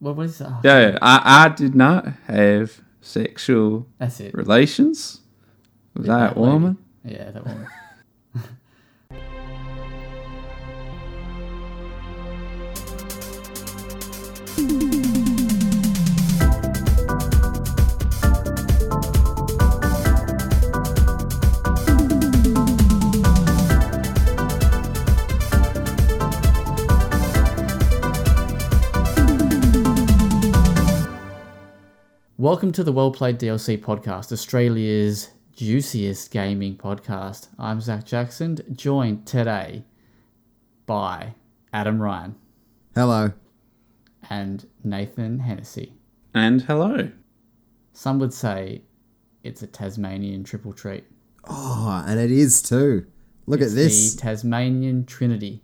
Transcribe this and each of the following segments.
What was that? Yeah, I, I did not have sexual That's it. relations with that lady. woman. Yeah, that woman. Welcome to the Well Played DLC podcast, Australia's juiciest gaming podcast. I'm Zach Jackson, joined today by Adam Ryan Hello. and Nathan Hennessy. And hello. Some would say it's a Tasmanian triple treat. Oh, and it is too. Look It's at this. The Tasmanian trinity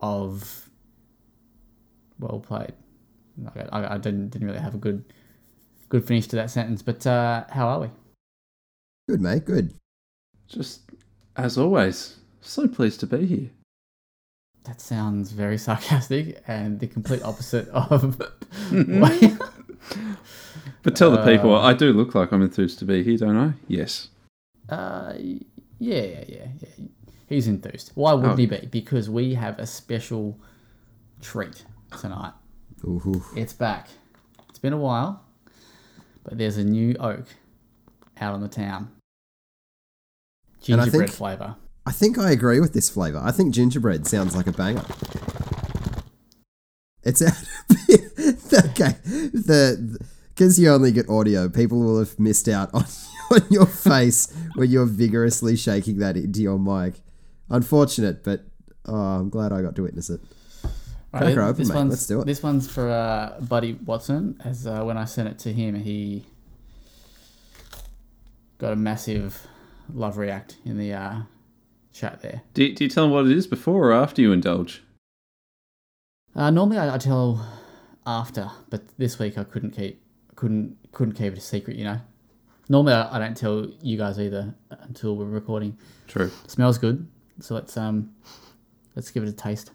of well played. I, I didn't didn't really have a good good finish to that sentence, but uh, how are we? Good, mate. Good. Just as always, so pleased to be here. That sounds very sarcastic and the complete opposite of. But tell the people, Uh, I do look like I'm enthused to be here, don't I? Yes. uh, yeah, yeah, yeah, yeah. He's enthused. Why wouldn't Oh. he be? Because we have a special treat tonight. Ooh, It's back. It's been a while, but there's a new oak out on the town. Gingerbread think- flavour. I think I agree with this flavour. I think gingerbread sounds like a banger. It's out. okay. The because you only get audio, people will have missed out on, on your face when you're vigorously shaking that into your mic. Unfortunate, but oh, I'm glad I got to witness it. Crack her open, this mate. one's, Let's do it. This one's for uh, Buddy Watson. As uh, when I sent it to him, he got a massive love react in the uh, chat there. Do, you- do you tell him what it is before or after you indulge? Uh, normally I, I tell after, but this week I couldn't keep couldn't couldn't keep it a secret. You know, normally I, I don't tell you guys either until we're recording. True. smells good, so let's um let's give it a taste.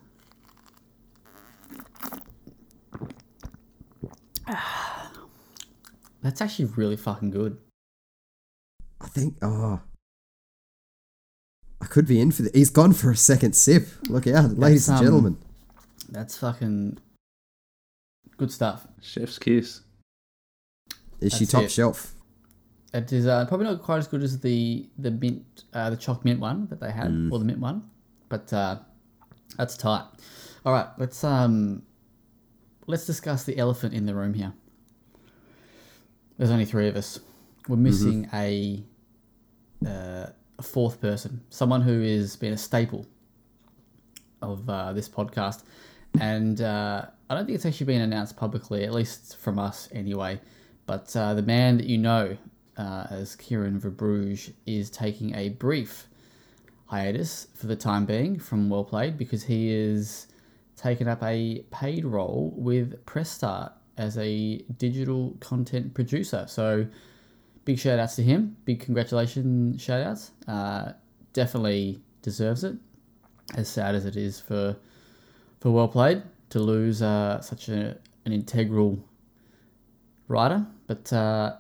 That's actually really fucking good. I think. Oh. I could be in for the. He's gone for a second sip. Look out, ladies and um, gentlemen. That's fucking good stuff. Chef's kiss. Is she top it. shelf? It is uh, probably not quite as good as the the mint, uh, the chalk mint one that they had, or the mint one, but uh, that's tight. All right, let's um, let's discuss the elephant in the room here. There's only three of us. We're missing a uh, a fourth person, someone who has been a staple of uh, this podcast, and uh, I don't think it's actually been announced publicly, at least from us anyway. But uh, the man that you know uh, as Kieran Verbrugge is taking a brief hiatus for the time being from Well Played because he is taken up a paid role with Press Start as a digital content producer. So big shout outs to him. Big congratulations shout outs. Uh, definitely deserves it. As sad as it is for for Well Played to lose uh, such a, an integral writer, but uh,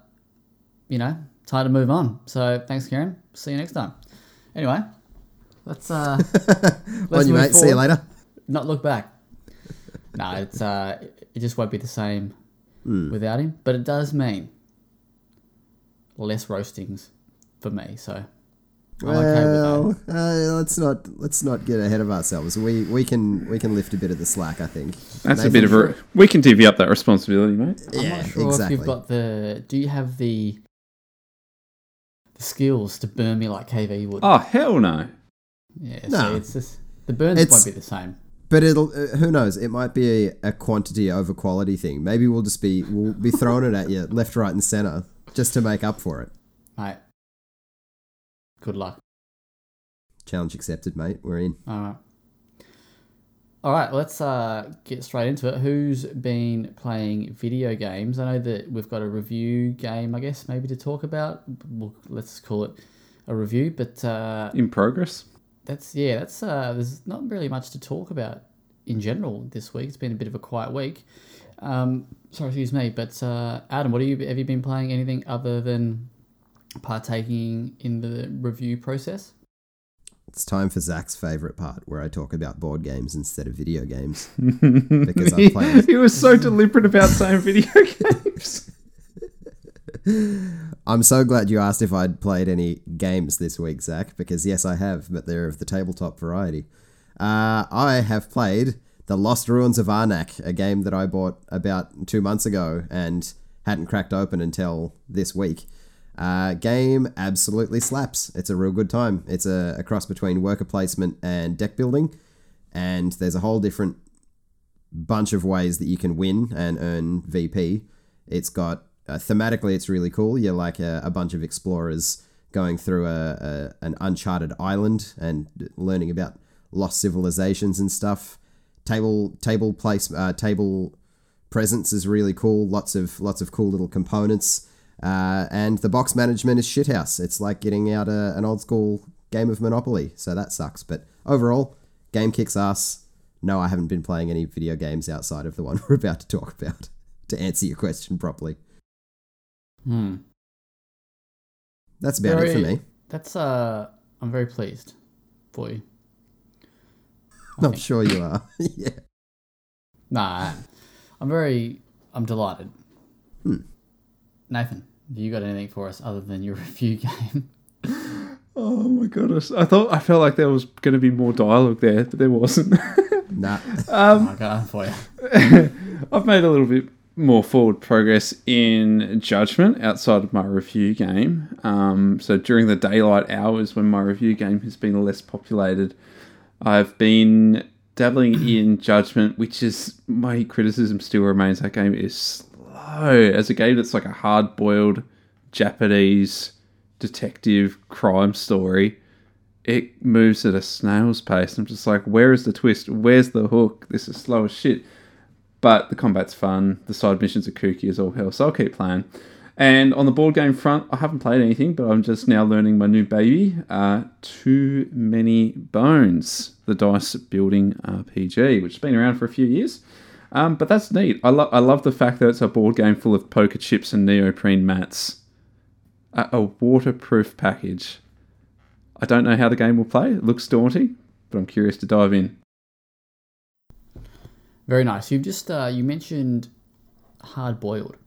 you know, time to move on. So thanks, Karen. See you next time. Anyway, let's uh, let's you, mate. See you later. Not look back. no, it's uh, it just won't be the same Hmm. without him. But it does mean less roastings for me. So I'm okay with that. Well, uh, let's not let's not get ahead of ourselves. We we can we can lift a bit of the slack. I think. That's a bit of a. We can divvy up that responsibility, mate. I'm Yeah, not sure exactly. if you've got the. Do you have the the skills to burn me like KV would? Oh, hell no. yeah, no. so it's just the burns It's- won't be the same. But it'll uh, who knows? It might be a, a quantity over quality thing. Maybe we'll just be we'll be throwing it at you left, right, and center just to make up for it. Mate. Good luck. Challenge accepted, mate. We're in. All right. All right, let's uh, get straight into it. Who's been playing video games? I know that we've got a review game, I guess, maybe to talk about. We'll, let's call it a review, but uh, In progress. That's yeah, that's uh, there's not really much to talk about in general this week. It's been a bit of a quiet week. Um, sorry, excuse me, but uh, Adam, what have you have you been playing? Anything other than partaking in the review process? It's time for Zach's favorite part, where I talk about board games instead of video games. because I'm playing. he was so deliberate about saying video games. I'm so glad you asked if I'd played any games this week, Zach, because yes, I have, but they're of the tabletop variety. Uh, I have played The Lost Ruins of Arnak, a game that I bought about two months ago and hadn't cracked open until this week. Uh, game absolutely slaps. It's a real good time. It's a, a cross between worker placement and deck building, and there's a whole different bunch of ways that you can win and earn VP. It's got uh, thematically, it's really cool. You're like a, a bunch of explorers going through a, a an uncharted island and learning about lost civilizations and stuff. Table table place uh, table presence is really cool. Lots of lots of cool little components. Uh, and the box management is shithouse. It's like getting out a, an old school game of Monopoly, so that sucks. But overall, game kicks ass. No, I haven't been playing any video games outside of the one we're about to talk about. To answer your question properly, Hmm. that's about it for me. That's uh, I'm very pleased for you. I'm sure you are. yeah. Nah, I'm very, I'm delighted. Hmm. Nathan, have you got anything for us other than your review game? Oh my goodness! I thought I felt like there was going to be more dialogue there, but there wasn't. Nah. oh, I got it for you. I've made a little bit more forward progress in Judgment outside of my review game. Um, so during the daylight hours when my review game has been less populated, I've been dabbling in Judgment, which is my criticism still remains that game is slow. As a game that's like a hard boiled Japanese detective crime story it moves at a snail's pace. I'm just like, where is the twist? Where's the hook? This is slow as shit. But the combat's fun. The side missions are kooky as all hell, so I'll keep playing. And on the board game front, I haven't played anything, but I'm just now learning my new baby. Uh, Too Many Bones, the dice building RPG, which has been around for a few years. Um, but that's neat. I, lo- I love the fact that it's a board game full of poker chips and neoprene mats. A, a waterproof package. I don't know how the game will play. It looks daunting, but I'm curious to dive in. Very nice. You've just uh, you mentioned hard boiled.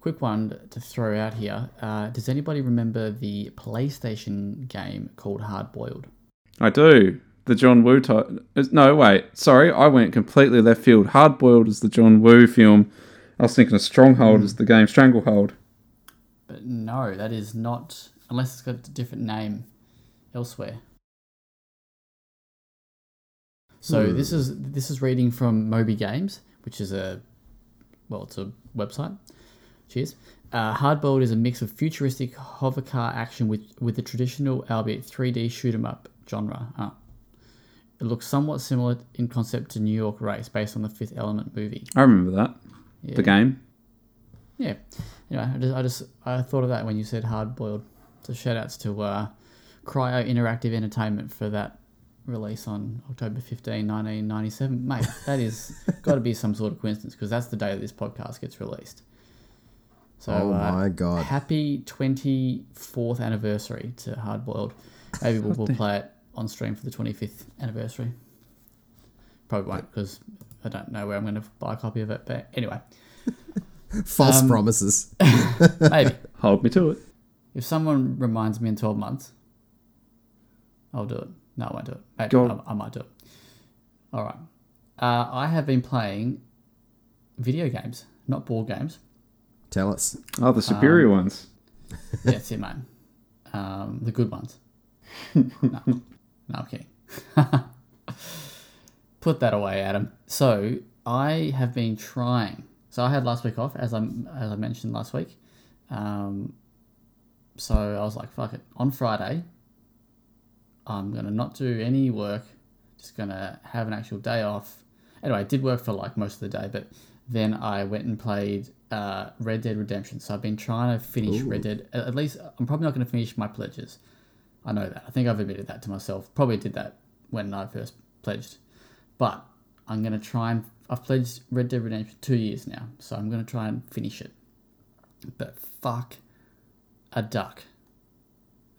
Quick one to throw out here. Uh, does anybody remember the PlayStation game called Hard Boiled? I do. The John Woo type. No, wait. Sorry, I went completely left field. Hard Boiled is the John Woo film. I was thinking of Stronghold is the game Stranglehold. But no, that is not. Unless it's got a different name elsewhere. So this is this is reading from Moby Games, which is a well, it's a website. Cheers. Uh, Hardboiled is a mix of futuristic hover car action with with the traditional, albeit 3D shoot 'em up genre. Ah. It looks somewhat similar in concept to New York Race, based on the Fifth Element movie. I remember that. Yeah. The game. Yeah. Anyway, I just, I just I thought of that when you said hard boiled. So shout outs to uh, Cryo Interactive Entertainment for that release on October 15, 1997. Mate, that is got to be some sort of coincidence because that's the day that this podcast gets released. So, Oh uh, my God. Happy 24th anniversary to Hard Boiled. Maybe we'll, we'll play it on stream for the 25th anniversary. Probably won't because I don't know where I'm going to buy a copy of it. But anyway, False Um, promises. maybe. Hold me to it. If someone reminds me in 12 months, I'll do it. No, I won't do it. Maybe Go on. I, I might do it. All right. Uh, I have been playing video games, not board games. Tell us. Oh, the superior ones. Yeah, That's it, mate. Um, the good ones. no, no, I'm kidding. Put that away, Adam. So I have been trying. So I had last week off, as I as I mentioned last week. Um, so I was like, fuck it. On Friday, I'm gonna not do any work. Just gonna have an actual day off. Anyway, I did work for like most of the day, but then I went and played uh, Red Dead Redemption. So I've been trying to finish Red Dead. At least I'm probably not going to finish my pledges. I know that. I think I've admitted that to myself. Probably did that when I first pledged, but I'm going to try and I've pledged Red Dead Redemption for two years now, so I'm gonna try and finish it. But fuck a duck.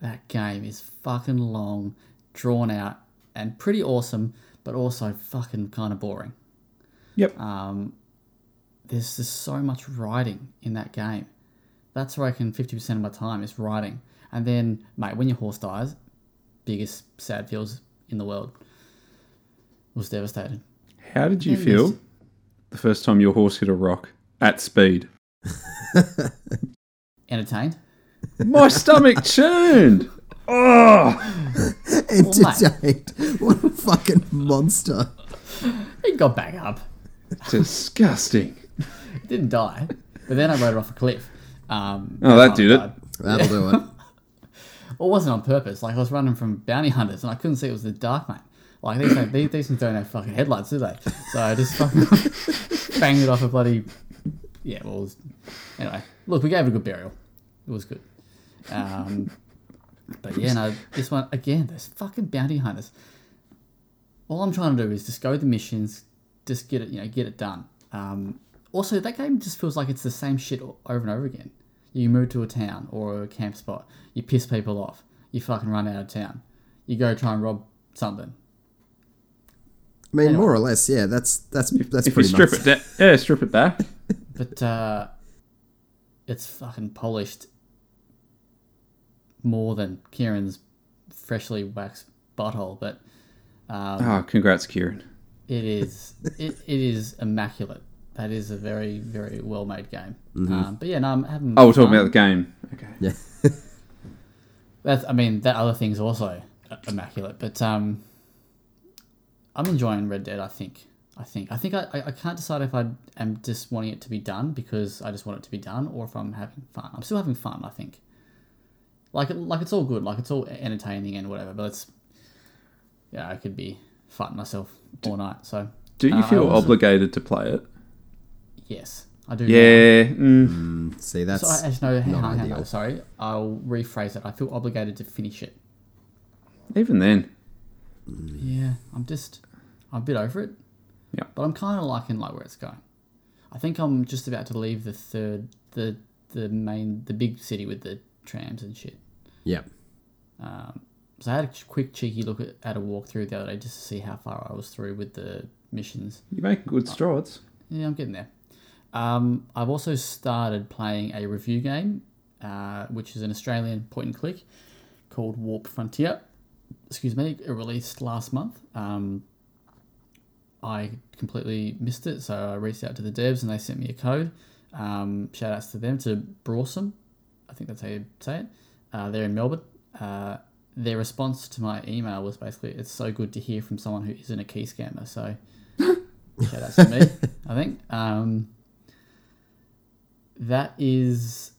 That game is fucking long, drawn out, and pretty awesome, but also fucking kind of boring. Yep. Um, there's just so much writing in that game. That's where I reckon 50% of my time is writing. And then, mate, when your horse dies, biggest sad feels in the world. Was devastated. How did you Yeah, feel yes. the first time your horse hit a rock at speed? Entertained. My stomach churned. Oh, Entertained. what a fucking monster. He got back up. disgusting. He didn't die. But then I rode it off a cliff. Um, Oh, that and did it. That'll do it. Well, it wasn't on purpose. Like I was running from bounty hunters, and I couldn't see it was the dark mate. Like these don't- these, these things don't have fucking headlights, do they? So I just fucking banged it off a bloody. Yeah, well, it was, anyway. Look, we gave it a good burial. It was good. Um, but yeah, no, this one again. Those fucking bounty hunters. All I'm trying to do is just go the missions, just get it, you know, get it done. Um, also, that game just feels like it's the same shit over and over again. You move to a town or a camp spot, you piss people off, you fucking run out of town, you go try and rob something. I mean, Anyway. more or less, yeah. That's that's that's if you pretty strip much. it down, yeah, strip it back. But uh, it's fucking polished more than Kieran's freshly waxed butthole. But um, Oh, congrats, Kieran. it is it, it is immaculate. That is a very very well made game. Um, but yeah, no, I'm having. Oh, we're talking fun. about the game. Okay. Yeah. That's, I mean, that other thing's also immaculate, but um, I'm enjoying Red Dead. I think. I think. I think I, I, I can't decide if I am just wanting it to be done because I just want it to be done, or if I'm having fun. I'm still having fun. I think. Like, like it's all good. Like it's all entertaining and whatever. But it's, yeah, I could be fighting myself all night. So Do you Uh, feel also- obligated to play it? yes, I do. Yeah. Mm. See, that's So I actually no, hang not hang on, sorry. I'll rephrase it. I feel obligated to finish it. Even then. Yeah, I'm just I'm a bit over it. Yeah. But I'm kind of liking like where it's going. I think I'm just about to leave the third the the main the big city with the trams and shit. yeah. Um, so I had a quick cheeky look at, at a walkthrough the other day just to see how far I was through with the missions. You make good strides. Yeah, I'm getting there. Um, I've also started playing a review game, uh, which is an Australian point and click called Warp Frontier. Excuse me, it released last month. Um, I completely missed it, so I reached out to the devs and they sent me a code. Um, shout outs to them, to Brawsome. I think that's how you say it. Uh, they're in Melbourne. Uh, their response to my email was basically, "It's so good to hear from someone who isn't a key scammer." So, outs to me. I think um, that is.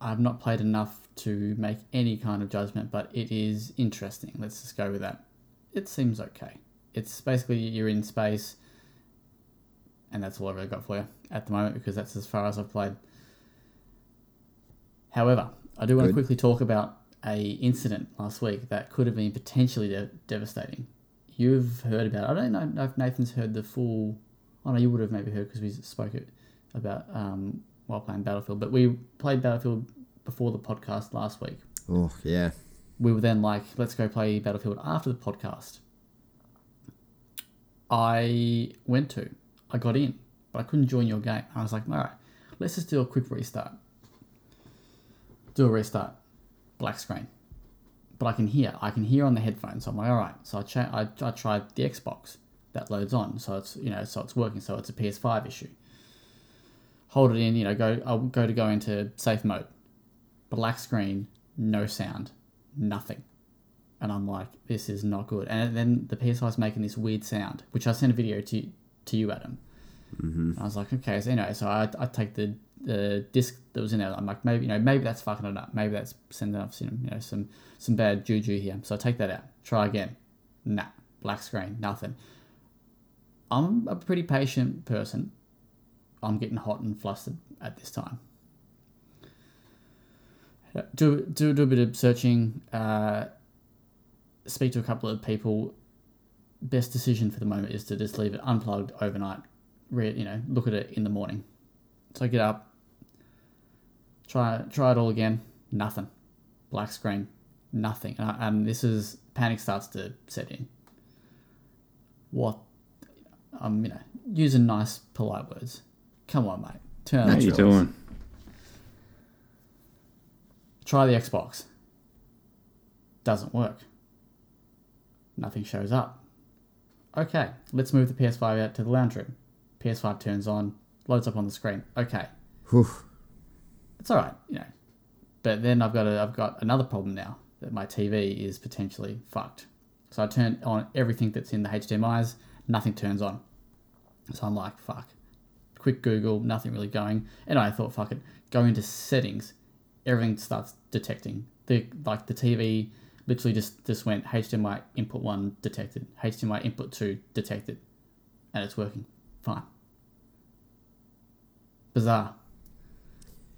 I've not played enough to make any kind of judgment, but it is interesting. Let's just go with that. It seems okay. It's basically you're in space, and that's all I've really got for you at the moment because that's as far as I've played. However, I do want to quickly talk about a incident last week that could have been potentially de- devastating. You've heard about. It. I don't know- if Nathan's heard the full. Oh know you would have maybe heard because we spoke it about um, while playing Battlefield. But we played Battlefield before the podcast last week. Oh yeah. We were then like, let's go play Battlefield after the podcast. I went to, I got in, but I couldn't join your game. I was like, all right, let's just do a quick restart. Do a restart, black screen. But I can hear, I can hear on the headphones. So I'm like, all right. So I, cha- I, I tried the Xbox that loads on, so it's you know, so it's working. So it's a PS5 issue. Hold it in, you know, go. I'll go to go into safe mode. Black screen, no sound, nothing. And I'm like, this is not good. And then the PS5 is making this weird sound, which I sent a video to to you, Adam. Mm-hmm. I was like, okay, so anyway, so I, I take the the disc that was in there. I'm like, maybe you know, maybe that's fucking it up. Maybe that's sending off some you know some some bad juju here. So I take that out. Try again. Nah, black screen, nothing. I'm a pretty patient person. I'm getting hot and flustered at this time. Do do do a bit of searching. Uh, speak to a couple of people. Best decision for the moment is to just leave it unplugged overnight. re- you know, look at it in the morning. So I get up, try try it all again, nothing, black screen, nothing, and, I, and this is panic starts to set in. What? I'm you know using nice polite words. Come on, mate. Turn on How you doing? Try the Xbox. Doesn't work. Nothing shows up. Okay, let's move the PS5 out to the lounge room. PS5 turns on, loads up on the screen. Okay, Whew. It's all right, you know. But then I've got a, I've got another problem now that my TV is potentially fucked. So I turn on everything that's in the HDMI's, nothing turns on. So I'm like, fuck. Quick Google, nothing really going. And I thought, fuck it, go into settings, everything starts detecting. The like the TV literally just just went HDMI input one detected, HDMI input two detected, and it's working fine. Bizarre.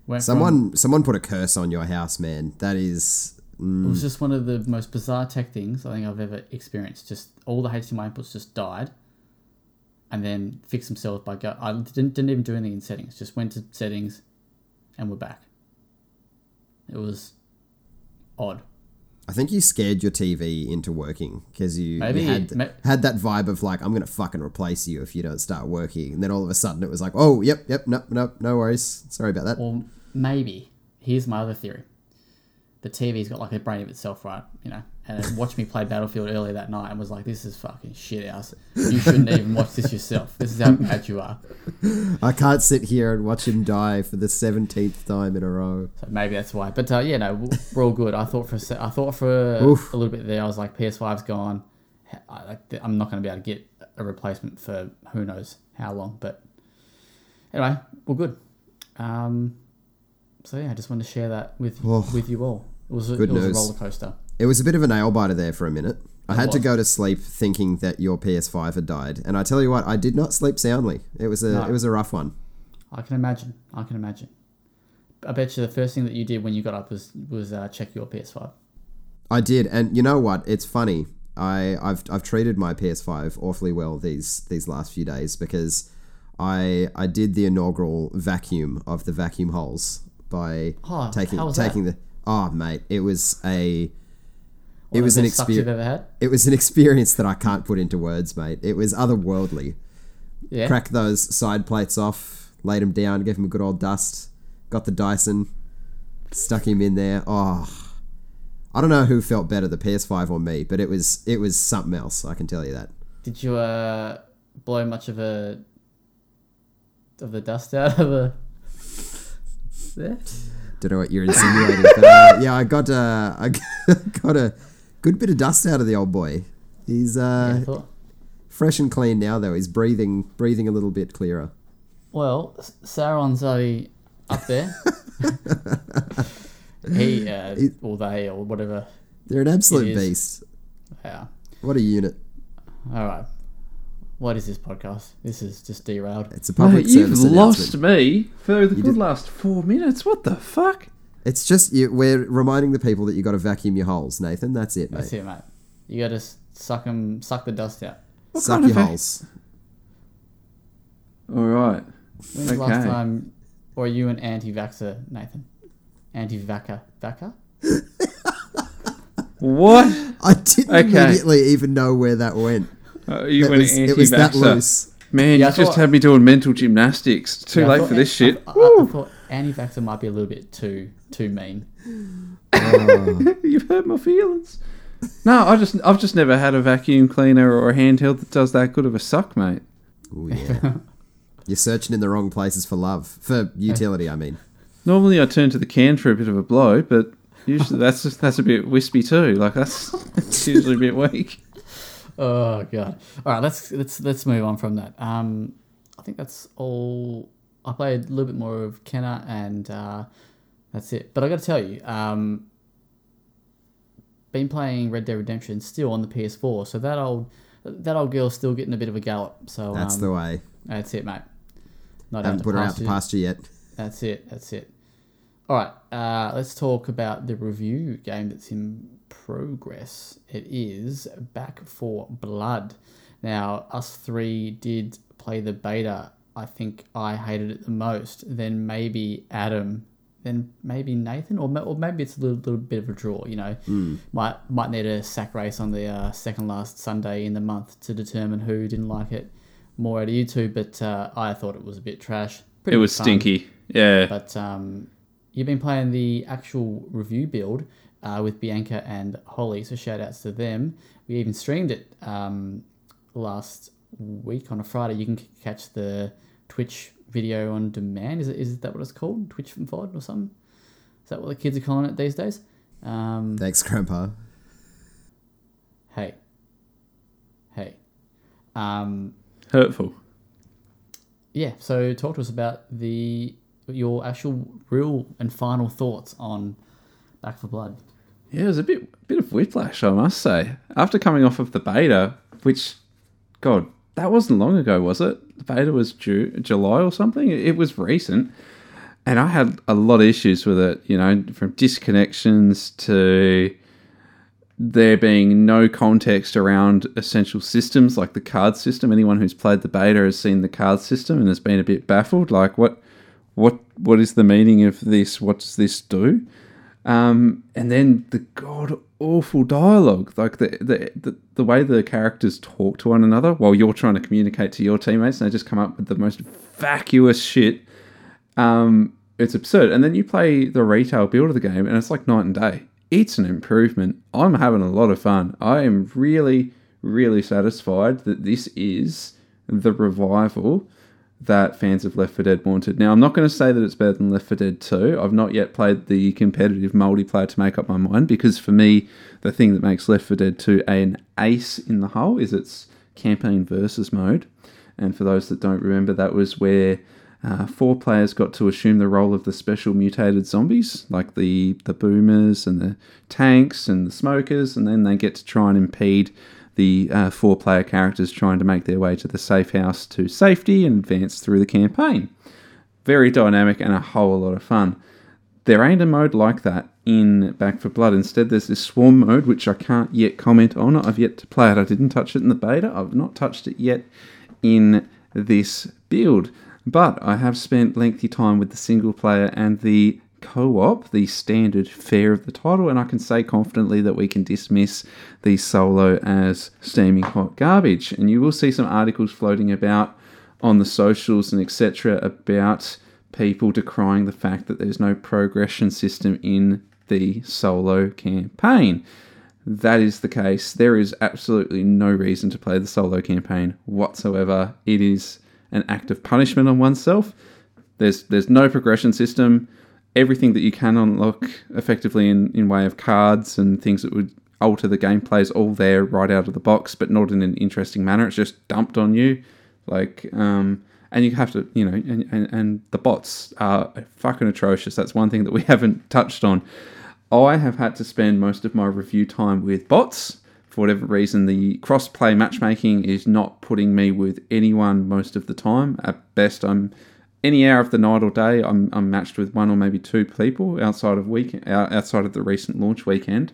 Went from- Someone someone put a curse on your house, man. That is It was mm. just one of the most bizarre tech things I think I've ever experienced. Just all the HDMI inputs just died, and then fixed themselves by go. I didn't, didn't even do anything in settings. Just went to settings, and we're back. It was odd. I think you scared your TV into working because you, had ma- had that vibe of like I'm gonna fucking replace you if you don't start working, and then all of a sudden it was like, oh yep yep nope nope no worries, sorry about that. Or maybe. Here's my other theory: the TV's got like a brain of itself, right? You know, and it watched me play Battlefield earlier that night and was like, "This is fucking shit house. You shouldn't even watch this yourself. This is how bad you are." I can't sit here and watch him die for the seventeenth time in a row. So maybe that's why. But uh, yeah, no, we're all good. I thought for a se- I thought for Oof. a little bit there, I was like, PS5's gone. I, like, I'm not going to be able to get a replacement for who knows how long. But anyway, we're good. Um, so yeah, I just wanted to share that with Oh. with you all. It was a, Good it was a roller coaster. It was a bit of a nail biter there for a minute. I had to was. go to sleep thinking that your PS5 had died, and I tell you what, I did not sleep soundly. It was a No. it was a rough one. I can imagine. I can imagine. I bet you the first thing that you did when you got up was was uh, check your PS5. I did, and you know what? It's funny. I I've I've treated my PS5 awfully well these these last few days because I I did the inaugural vacuum of the vacuum holes by Oh, taking how was taking the oh mate, it was a it was an you've experience. ever had. It was an experience that I can't put into words, mate. It was otherworldly. Yeah. Cracked those side plates off, laid him down, gave him a good old dust, got the Dyson, stuck him in there. Oh, I don't know who felt better, the PS5 or me, but it was it was something else. I can tell you that. Did you uh, blow much of a of the dust out of the there? Don't know what you're insinuating, but uh, yeah, I got uh, I got a good bit of dust out of the old boy. He's uh, thought. fresh and clean now, though. He's breathing breathing a little bit clearer. Well, Sauron's already up there. he, uh, or they, or whatever. They're an absolute beast. Yeah. What a unit! All right. What is this podcast? This is just derailed. It's a public Mate, you've lost me for the good did- last four minutes. What the fuck? It's just you, we're reminding the people that you got to vacuum your holes, Nathan. That's it, mate. That's it, mate. You got to suck them, suck the dust out. What Suck kind of your vac- holes. All right. When's the last Okay. time, or are you an anti-vaxer, Nathan? Anti-vaxxer, vaxxer? What? I didn't Okay. immediately even know where that went. Uh, you It went was, it was that loose. Man, Yeah, I you just thought- had me doing mental gymnastics. Too Yeah, late thought for this shit. I, I, I thought anti-vaxxer might be a little bit too too mean. You've hurt my feelings. No, I just I've just never had a vacuum cleaner or a handheld that does that good of a suck, mate. Oh yeah. You're searching in the wrong places for love, for utility. I mean, Normally I turn to the can for a bit of a blow, but usually that's just, that's a bit wispy too. Like that's, that's usually a bit weak. Oh god. All right, let's let's let's move on from that. Um, I think that's all. I played a little bit more of Kena, and uh, that's it. But I got to tell you, um, been playing Red Dead Redemption still on the PS4, so that old that old girl's still getting a bit of a gallop. So that's um, the way. that's it, mate. Not Haven't put her out to pasture. pasture yet. That's it. That's it. All right. Uh, let's talk about the review game that's in progress. It is Back 4 Blood. Now, us three did play the beta I think I hated it the most, then maybe Adam, then maybe Nathan, or, or maybe it's a little, little bit of a draw. You know, might might need a sack race on the uh, second last Sunday in the month to determine who didn't like it more out of you two. But uh, I thought it was a bit trash. It was fun. stinky. Yeah. But um, you've been playing the actual review build uh, with Bianca and Holly, so shout outs to them. We even streamed it um, last week on a Friday. You can catch the Twitch video on demand. Is it is that what it's called? Twitch from VOD or something? Is that what the kids are calling it these days? Um, Thanks, Grandpa. hey, hey. Um, Hurtful. yeah so talk to us about the your actual real and final thoughts on Back 4 Blood Yeah, it was a bit bit of whiplash, I must say. After coming off of the beta, which, God, that wasn't long ago, was it? The beta was Ju- July or something. It was recent, and I had a lot of issues with it. You know, from disconnections to there being no context around essential systems like the card system. Anyone who's played the beta has seen the card system and has been a bit baffled. Like, what, what, what is the meaning of this? What does this do? Um, and then the god awful dialogue, like the, the the the way the characters talk to one another while you're trying to communicate to your teammates, and they just come up with the most vacuous shit. Um, it's absurd. And then you play the retail build of the game, and it's like night and day. It's an improvement. I'm having a lot of fun. I am really, really satisfied that this is the revival that fans of Left 4 Dead wanted. Now, I'm not going to say that it's better than Left 4 Dead 2. I've not yet played the competitive multiplayer to make up my mind because for me, the thing that makes Left 4 Dead 2 an ace in the hole is its campaign versus mode. And for those that don't remember, that was where uh, four players got to assume the role of the special mutated zombies, like the, the boomers and the tanks and the smokers, and then they get to try and impede the uh, four player characters trying to make their way to the safe house to safety and advance through the campaign. Very dynamic and a whole lot of fun. There ain't a mode like that in Back 4 Blood. Instead, there's this swarm mode, which I can't yet comment on. I've yet to play it. I didn't touch it in the beta. I've not touched it yet in this build. But I have spent lengthy time with the single player and the co op, the standard fare of the title, and I can say confidently that we can dismiss the solo as steaming hot garbage. And you will see some articles floating about on the socials and etc. about people decrying the fact that there's no progression system in the solo campaign. That is the case. There is absolutely no reason to play the solo campaign whatsoever. It is an act of punishment on oneself. There's there's no progression system. Everything that you can unlock effectively in, in way of cards and things that would alter the gameplay is all there right out of the box, but not in an interesting manner. It's just dumped on you. Like um and you have to, you know, and, and, and the bots are fucking atrocious. That's one thing that we haven't touched on. I have had to spend most of my review time with bots. For whatever reason, the cross-play matchmaking is not putting me with anyone most of the time. At best, I'm any hour of the night or day, I'm, I'm matched with one or maybe two people outside of week outside of the recent launch weekend.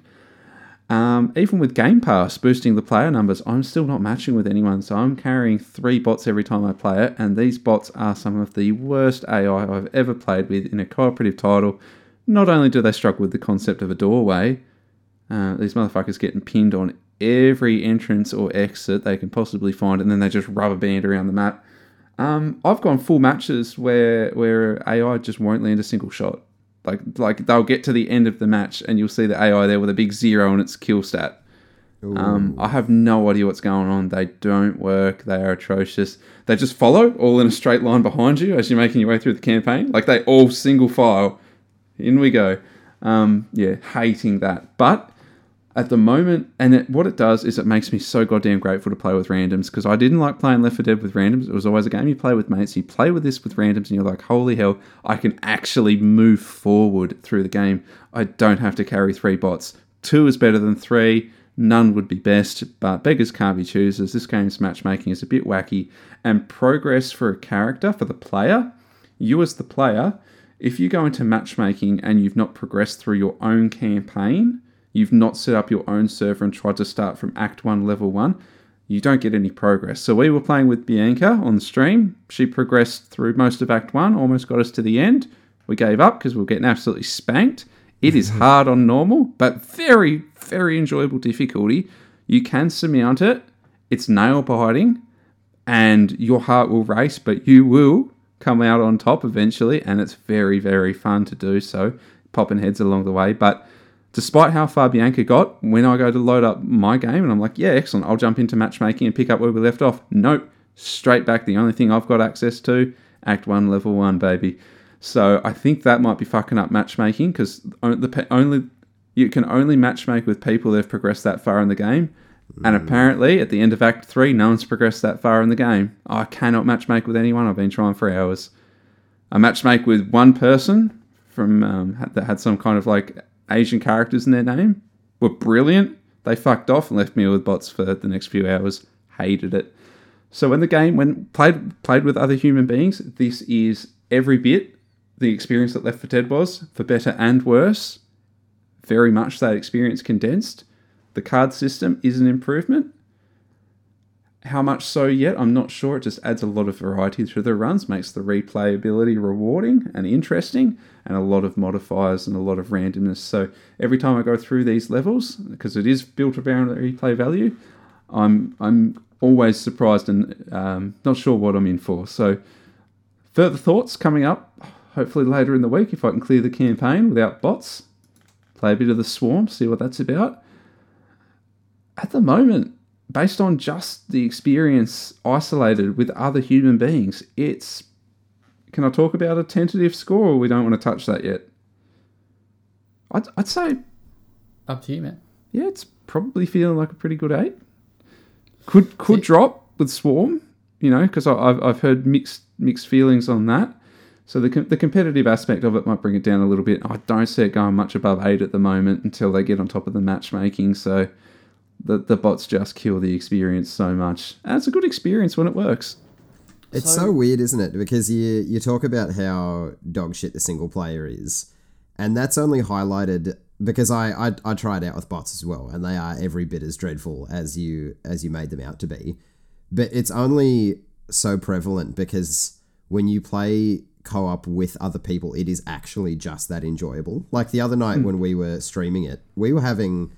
Um, even with Game Pass boosting the player numbers, I'm still not matching with anyone. So I'm carrying three bots every time I play it, and these bots are some of the worst AI I've ever played with in a cooperative title. Not only do they struggle with the concept of a doorway, uh, these motherfuckers getting pinned on every entrance or exit they can possibly find, and then they just rubber band around the map. Um, I've gone full matches where where AI just won't land a single shot. Like like they'll get to the end of the match and you'll see the AI there with a big zero on its kill stat. Um, I have no idea what's going on. They don't work. They are atrocious. They just follow all in a straight line behind you as you're making your way through the campaign. Like they all single file. In we go. Um, yeah, hating that. But at the moment, and it, what it does is it makes me so goddamn grateful to play with randoms because I didn't like playing Left 4 Dead with randoms. It was always a game you play with mates. You play with this with randoms, and you're like, holy hell, I can actually move forward through the game. I don't have to carry three bots. Two is better than three. None would be best, but beggars can't be choosers. This game's matchmaking is a bit wacky, and progress for a character, for the player, you as the player, if you go into matchmaking and you've not progressed through your own campaign, you've not set up your own server and tried to start from Act 1, Level 1, you don't get any progress. So we were playing with Bianca on the stream. She progressed through most of Act 1, almost got us to the end. We gave up because we were getting absolutely spanked. It is hard on normal, but very, very enjoyable difficulty. You can surmount it. It's nail biting, and your heart will race, but you will come out on top eventually, and it's very, very fun to do so, popping heads along the way. But despite how far Bianca got, when I go to load up my game and I'm like, yeah, excellent, I'll jump into matchmaking and pick up where we left off. Nope, straight back. The only thing I've got access to, Act 1, Level 1, baby. So I think that might be fucking up matchmaking because the only you can only matchmake with people that have progressed that far in the game. And apparently, at the end of Act 3, no one's progressed that far in the game. I cannot matchmake with anyone. I've been trying for hours. I matchmake with one person from um, that had some kind of like Asian characters in their name. Were brilliant. They fucked off and left me with bots for the next few hours. Hated it. So when the game, when played played with other human beings, this is every bit the experience that Left 4 Dead was, for better and worse. Very much that experience condensed. The card system is an improvement. How much so yet, I'm not sure. It just adds a lot of variety to the runs, makes the replayability rewarding and interesting, and a lot of modifiers and a lot of randomness. So every time I go through these levels, because it is built around the replay value, I'm I'm always surprised and um, not sure what I'm in for. So further thoughts coming up, hopefully later in the week if I can clear the campaign without bots. Play a bit of the swarm, see what that's about. At the moment, based on just the experience isolated with other human beings, it's. Can I talk about a tentative score or we don't want to touch that yet? I'd, I'd say. Up to you, man. Yeah, it's probably feeling like a pretty good eight. Could could See- drop with Swarm, you know, because I've, I've heard mixed mixed feelings on that. So the, com- the competitive aspect of it might bring it down a little bit. I don't see it going much above eight at the moment until they get on top of the matchmaking. So the the bots just kill the experience so much. And it's a good experience when it works. It's So- so, weird, isn't it? Because you you talk about how dog shit the single player is, and that's only highlighted because I, I I tried out with bots as well, and they are every bit as dreadful as you as you made them out to be. But it's only so prevalent because when you play co-op with other people, it is actually just that enjoyable. Like the other night hmm. when we were streaming it, we were having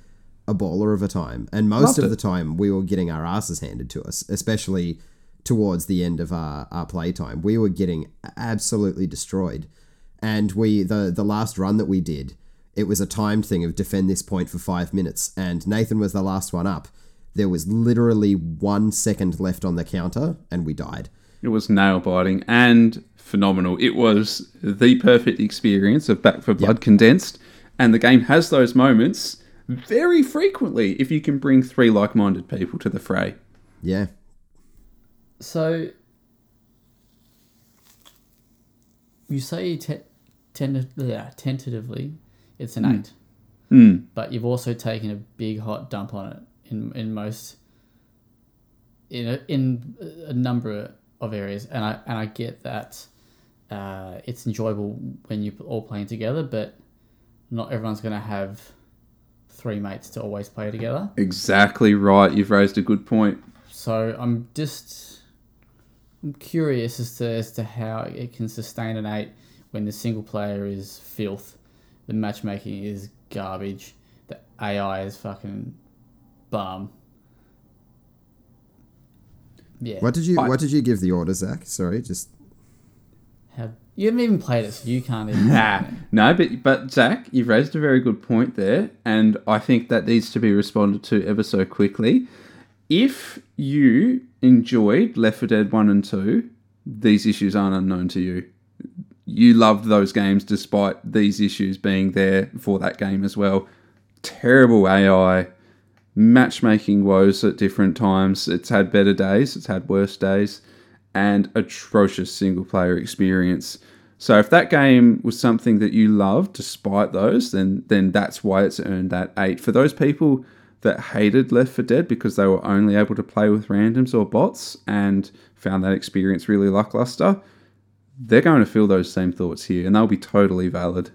a baller of a time, and most Loved of it. the time we were getting our asses handed to us, especially towards the end of our, our playtime. We were getting absolutely destroyed. And we the the last run that we did, it was a timed thing of defend this point for five minutes, and Nathan was the last one up. There was literally one second left on the counter, and we died. It was nail biting and phenomenal. It was the perfect experience of Back 4 Blood condensed, and the game has those moments very frequently if you can bring three like minded people to the fray. Yeah. So you say te- tenta- yeah, tentatively it's an eight, Mm. but you've also taken a big hot dump on it in in most in a, in a number of areas, and I and I get that uh, it's enjoyable when you're all playing together, but not everyone's going to have three mates to always play together. Exactly right. You've raised a good point. So I'm just I'm curious as to as to how it can sustain an eight when the single player is filth, the matchmaking is garbage, the AI is fucking bum. Yeah. What did you I- What did you give the order, Zach? Sorry, just How, you haven't even played it, so you can't even. Nah, no, but but Zach, you've raised a very good point there, and I think that needs to be responded to ever so quickly. If you enjoyed Left 4 Dead One and Two, these issues aren't unknown to you. You loved those games despite these issues being there for that game as well. Terrible AI, matchmaking woes at different times. It's had better days, it's had worse days, and atrocious single player experience. So if that game was something that you loved despite those, then then that's why it's earned that eight. For those people that hated Left 4 Dead because they were only able to play with randoms or bots and found that experience really lackluster, they're going to feel those same thoughts here, and they'll be totally valid.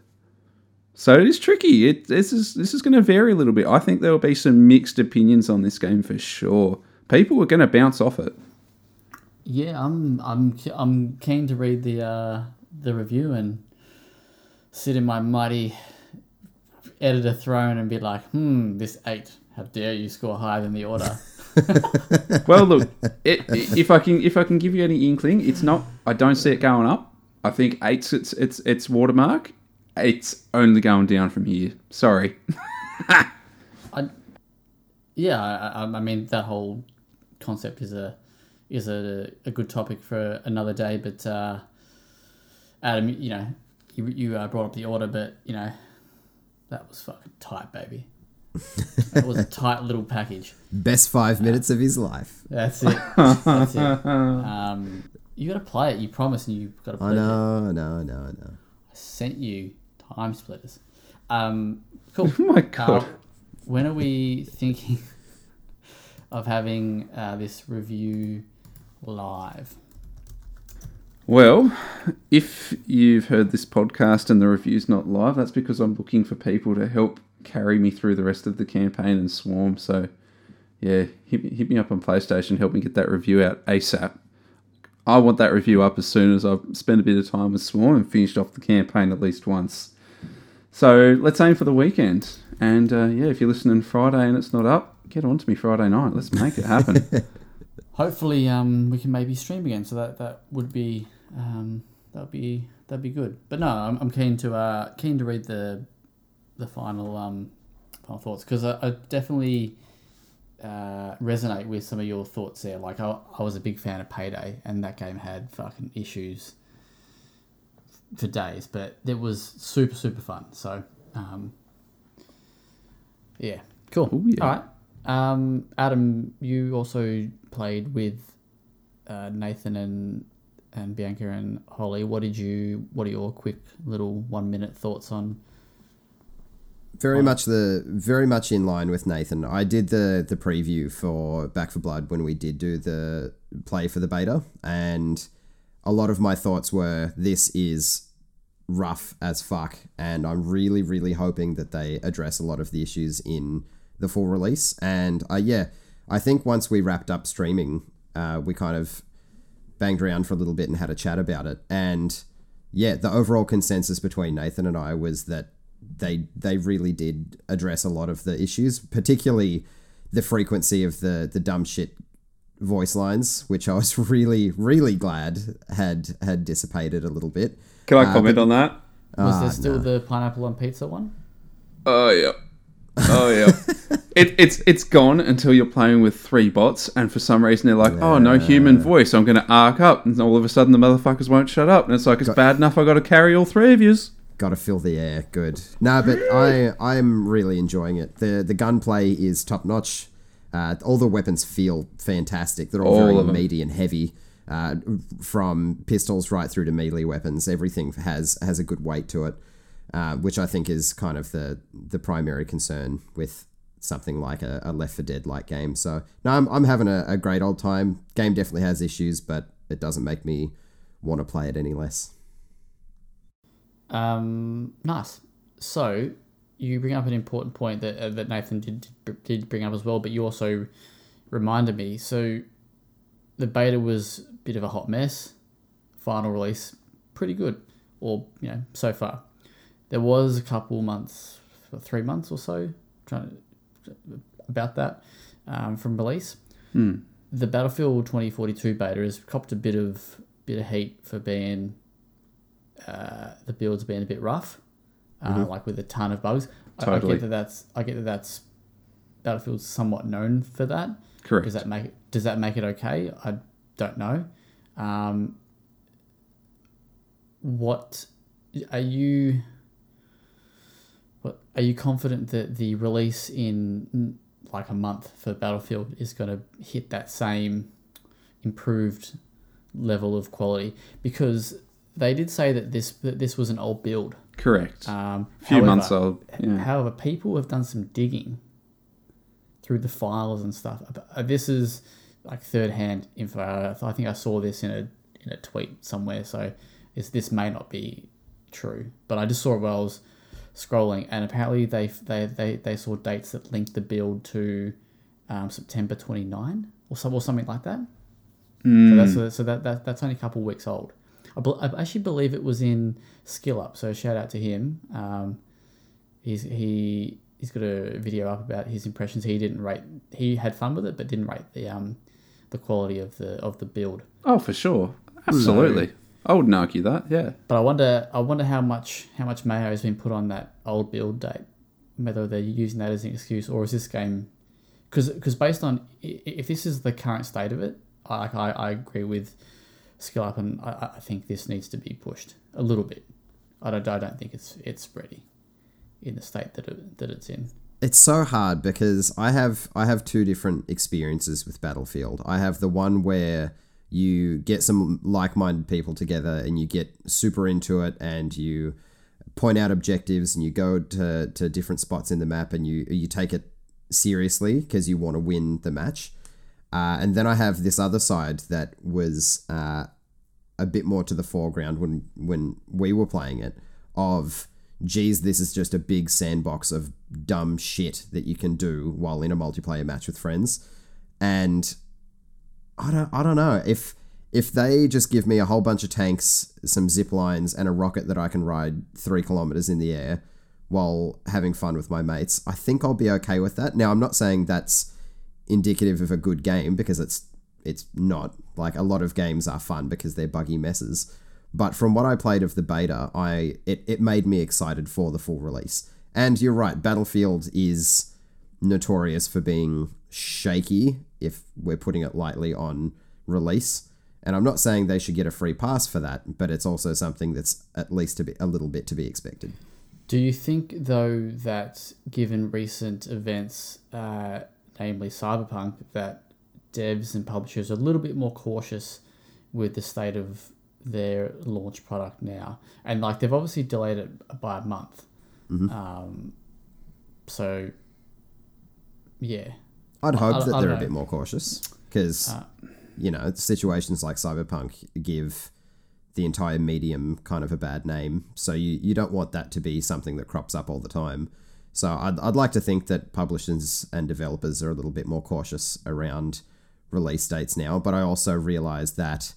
So it is tricky. It this is this is going to vary a little bit. I think there will be some mixed opinions on this game for sure. people are going to bounce off it. Yeah, I'm I'm I'm keen to read the uh, the review and sit in my mighty editor throne and be like, hmm, this eight. How dare you score higher than the order? Well, look, it, if I can if I can give you any inkling, it's not. I don't see it going up. I think eight's its its its watermark. It's only going down from here. Sorry. I, yeah, I, I, I mean that whole concept is a is a, a good topic for another day. But uh, Adam, you know, you you uh, brought up the order, but you know, that was fucking tight, baby. That was a tight little package. Best five minutes of his life. That's it. That's it. Um, you got to play it. You promised, and you got to play I it. know, I know, I know, I know. I sent you TimeSplitters. Um, cool. Oh my God. Uh, when are we thinking of having uh, this review live? Well, if you've heard this podcast and the review's not live, that's because I'm looking for people to help carry me through the rest of the campaign and Swarm. So, yeah, hit, me- hit me up on PlayStation, help me get that review out ASAP. I want that review up as soon as I've spent a bit of time with Swarm and finished off the campaign at least once. So let's aim for the weekend. And uh, yeah, if you're listening Friday and it's not up, get on to me Friday night. Let's make it happen. Hopefully, um, we can maybe stream again. So that that would be um, that would be that'd be good. But no, I'm, I'm keen to uh, keen to read the the final um, final thoughts because I, I definitely uh, resonate with some of your thoughts there. Like I, I was a big fan of Payday, and that game had fucking issues for days, but it was super super fun. So um, yeah, cool. Ooh, yeah. All right. Um, Adam, you also played with uh, Nathan and and Bianca and Holly. What did you? What are your quick little one minute thoughts on? Very much the very much in line with Nathan. I did the the preview for Back 4 Blood when we did do the play for the beta, and a lot of my thoughts were this is rough as fuck, and I'm really really hoping that they address a lot of the issues in the full release. And uh, yeah, I think once we wrapped up streaming, uh, we kind of banged around for a little bit and had a chat about it. And yeah, the overall consensus between Nathan and I was that they they really did address a lot of the issues, particularly the frequency of the the dumb shit voice lines, which I was really really glad had had dissipated a little bit. Can I comment on that? Was Ah, there still the pineapple on pizza one? Oh yeah. Oh yeah. it, it's it's gone until you're playing with three bots, and for some reason they're like, oh no human voice. I'm going to arc up, and all of a sudden the motherfuckers won't shut up, and it's like it's bad enough I got to carry all three of yous. Got to fill the air. Good. No, but I I'm really enjoying it. the The gunplay is top notch. Uh, all the weapons feel fantastic. They're all, All very meaty and heavy. Uh, from pistols right through to melee weapons, everything has has a good weight to it, uh, which I think is kind of the the primary concern with something like a, a Left 4 Dead like game. So no, I'm I'm having a, a great old time. Game definitely has issues, but it doesn't make me want to play it any less. Um, nice. So you bring up an important point that uh, that Nathan did did bring up as well, but you also reminded me. So the beta was a bit of a hot mess. Final release, pretty good, or you know, so far. There was a couple months, three months or so, trying to, about that um, from release. The Battlefield 2042 beta has copped a bit of bit of heat for being uh, the builds being a bit rough, uh, like with a ton of bugs. I- I, get that that's I get that that's Battlefield's somewhat known for that. Correct. Does that make it, does that make it okay? I don't know. Um, what are you? What are you confident that the release in like a month for Battlefield is going to hit that same improved level of quality? Because they did say that this that this was an old build. Correct. Um, Few however- months old. Yeah. However, people have done some digging through the files and stuff. Uh, This is like third hand info. I think I saw this in a in a tweet somewhere. So this may not be true, but I just saw it while I was scrolling, and apparently they they they, they saw dates that linked the build to um, September 29, or some or something like that. Mm. So that's a, so that, that that's only a couple weeks old. I, bel I actually believe it was in Skill Up. So shout out to him. Um, he's he he's got a video up about his impressions. He didn't rate. He had fun with it, but didn't rate the um the quality of the of the build. Oh, for sure. Absolutely. I wouldn't argue that. Yeah. But I wonder I wonder how much how much mayo has been put on that old build date. Whether they're using that as an excuse or is this game because based on if this is the current state of it, I I, I agree with Skill Up, and I, I think this needs to be pushed a little bit. I don't I don't think it's it's ready in the state that it, that it's in. it's so hard because I have I have two different experiences with Battlefield. I have the one where you get some like-minded people together and you get super into it and you point out objectives and you go to, to different spots in the map and you you take it seriously because you want to win the match. Uh, and then I have this other side that was uh, a bit more to the foreground when when we were playing it of geez this is just a big sandbox of dumb shit that you can do while in a multiplayer match with friends and I don't I don't know. If if they just give me a whole bunch of tanks some zip lines and a rocket that I can ride 3 kilometers in the air while having fun with my mates I think I'll be okay with that. Now I'm not saying that's indicative of a good game because it's it's not. Like a lot of games are fun because they're buggy messes. But from what i played of the beta i it, it made me excited for the full release. And you're right battlefield is notorious for being shaky if we're putting it lightly on release. And i'm not saying they should get a free pass for that but it's also something that's at least to be a little bit to be expected. Do you think though that given recent events, uh, namely Cyberpunk, that devs and publishers are a little bit more cautious with the state of their launch product now, and like they've obviously delayed it by a month. Um, so, yeah, I'd hope I- that I they're don't a bit more cautious because, Uh, you know, situations like Cyberpunk give the entire medium kind of a bad name. So you, you don't want that to be something that crops up all the time. So I'd, I'd like to think that publishers and developers are a little bit more cautious around release dates now. But I also realize that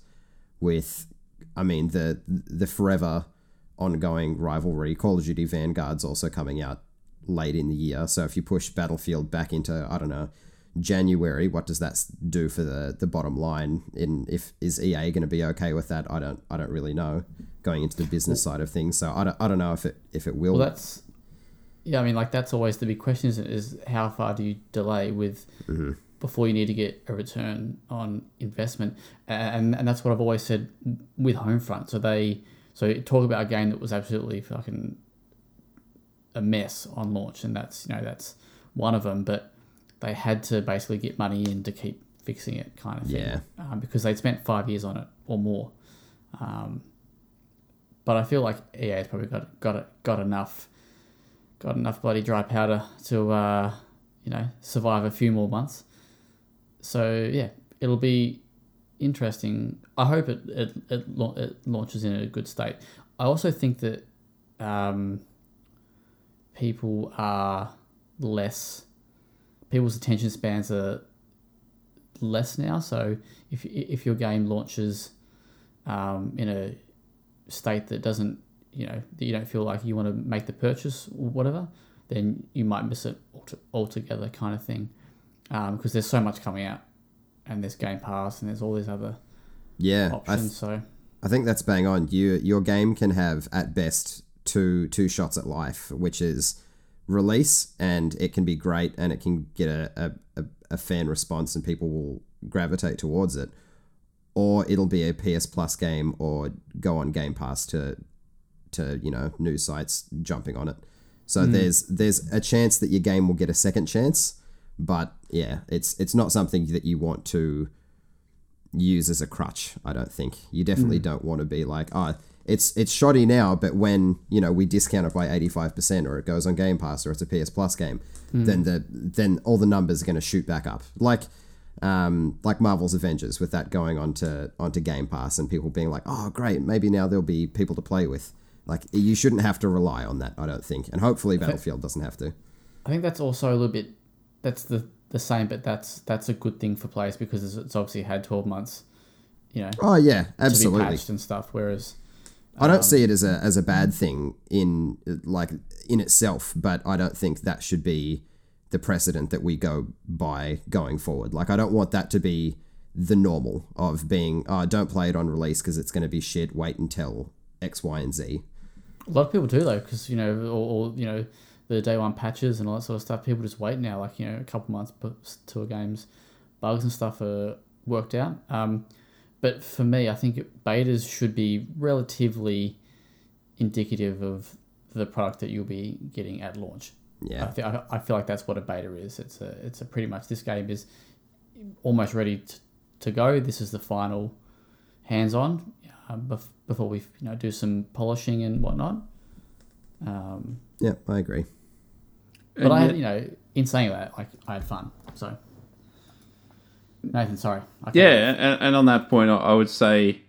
with, I mean, the the forever ongoing rivalry, Call of Duty Vanguard's also coming out late in the year. So if you push Battlefield back into, I don't know, January, what does that do for the, the bottom line? In if is EA going to be okay with that? I don't I don't really know. Going into the business side of things, so I don't, I don't know if it if it will. well, that's yeah. I mean, like that's always the big question: is, is how far do you delay with mm-hmm. before you need to get a return on investment? And and that's what I've always said with Homefront. So they so talk about a game that was absolutely fucking a mess on launch, and that's you know that's one of them. But they had to basically get money in to keep fixing it, kind of thing. Yeah. Um, because they'd spent five years on it or more. Um, but I feel like EA's probably got got it, got enough got enough bloody dry powder to uh, you know survive a few more months. So yeah, it'll be interesting. I hope it it, it, it launches in a good state. I also think that um, people are less people's attention spans are less now. So if if your game launches um, in a state that doesn't you know that you don't feel like you want to make the purchase or whatever, then you might miss it altogether, kind of thing. Because there's so much coming out, and there's Game Pass, and there's all these other yeah, I, options. th- so I think that's bang on. You your game can have at best two two shots at life, which is release and it can be great and it can get a, a, a, fan response and people will gravitate towards it. Or it'll be a PS Plus game or go on Game Pass to to, you know, news sites jumping on it. So hmm. there's there's a chance that your game will get a second chance, but yeah, it's it's not something that you want to use as a crutch. I don't think you definitely hmm. don't want to be like, oh, it's it's shoddy now, but when you know we discount it by eighty five percent, or it goes on Game Pass, or it's a PS Plus game, then the then all the numbers are going to shoot back up. Like um, like Marvel's Avengers, with that going onto onto Game Pass, and people being like, oh, great, maybe now there'll be people to play with. Like you shouldn't have to rely on that, I don't think, and hopefully Battlefield doesn't have to. I think that's also a little bit. That's the the same, but that's that's a good thing for players because it's, it's obviously had twelve months, you know, Oh yeah, to be absolutely. patched and stuff. Whereas I don't see it as a as a bad thing in like in itself, but I don't think that should be the precedent that we go by going forward. Like I don't want that to be the normal of being oh, don't play it on release because it's going to be shit. Wait until X, Y, and Z. a lot of people do though, because you know, all, all you know, the day one patches and all that sort of stuff. People just wait now, like you know, a couple months to a game's bugs and stuff are worked out. Um, but for me, I think betas should be relatively indicative of the product that you'll be getting at launch. I, Yeah, th- I I feel like that's what a beta is. It's a it's a pretty much this game is almost ready to, to go. This is the final hands on uh, bef- before we you know do some polishing and whatnot. Um, yeah, I agree. but And I yet- had you know in saying that like I had fun. So Nathan, sorry. I Yeah, and, and on that point, I, I would say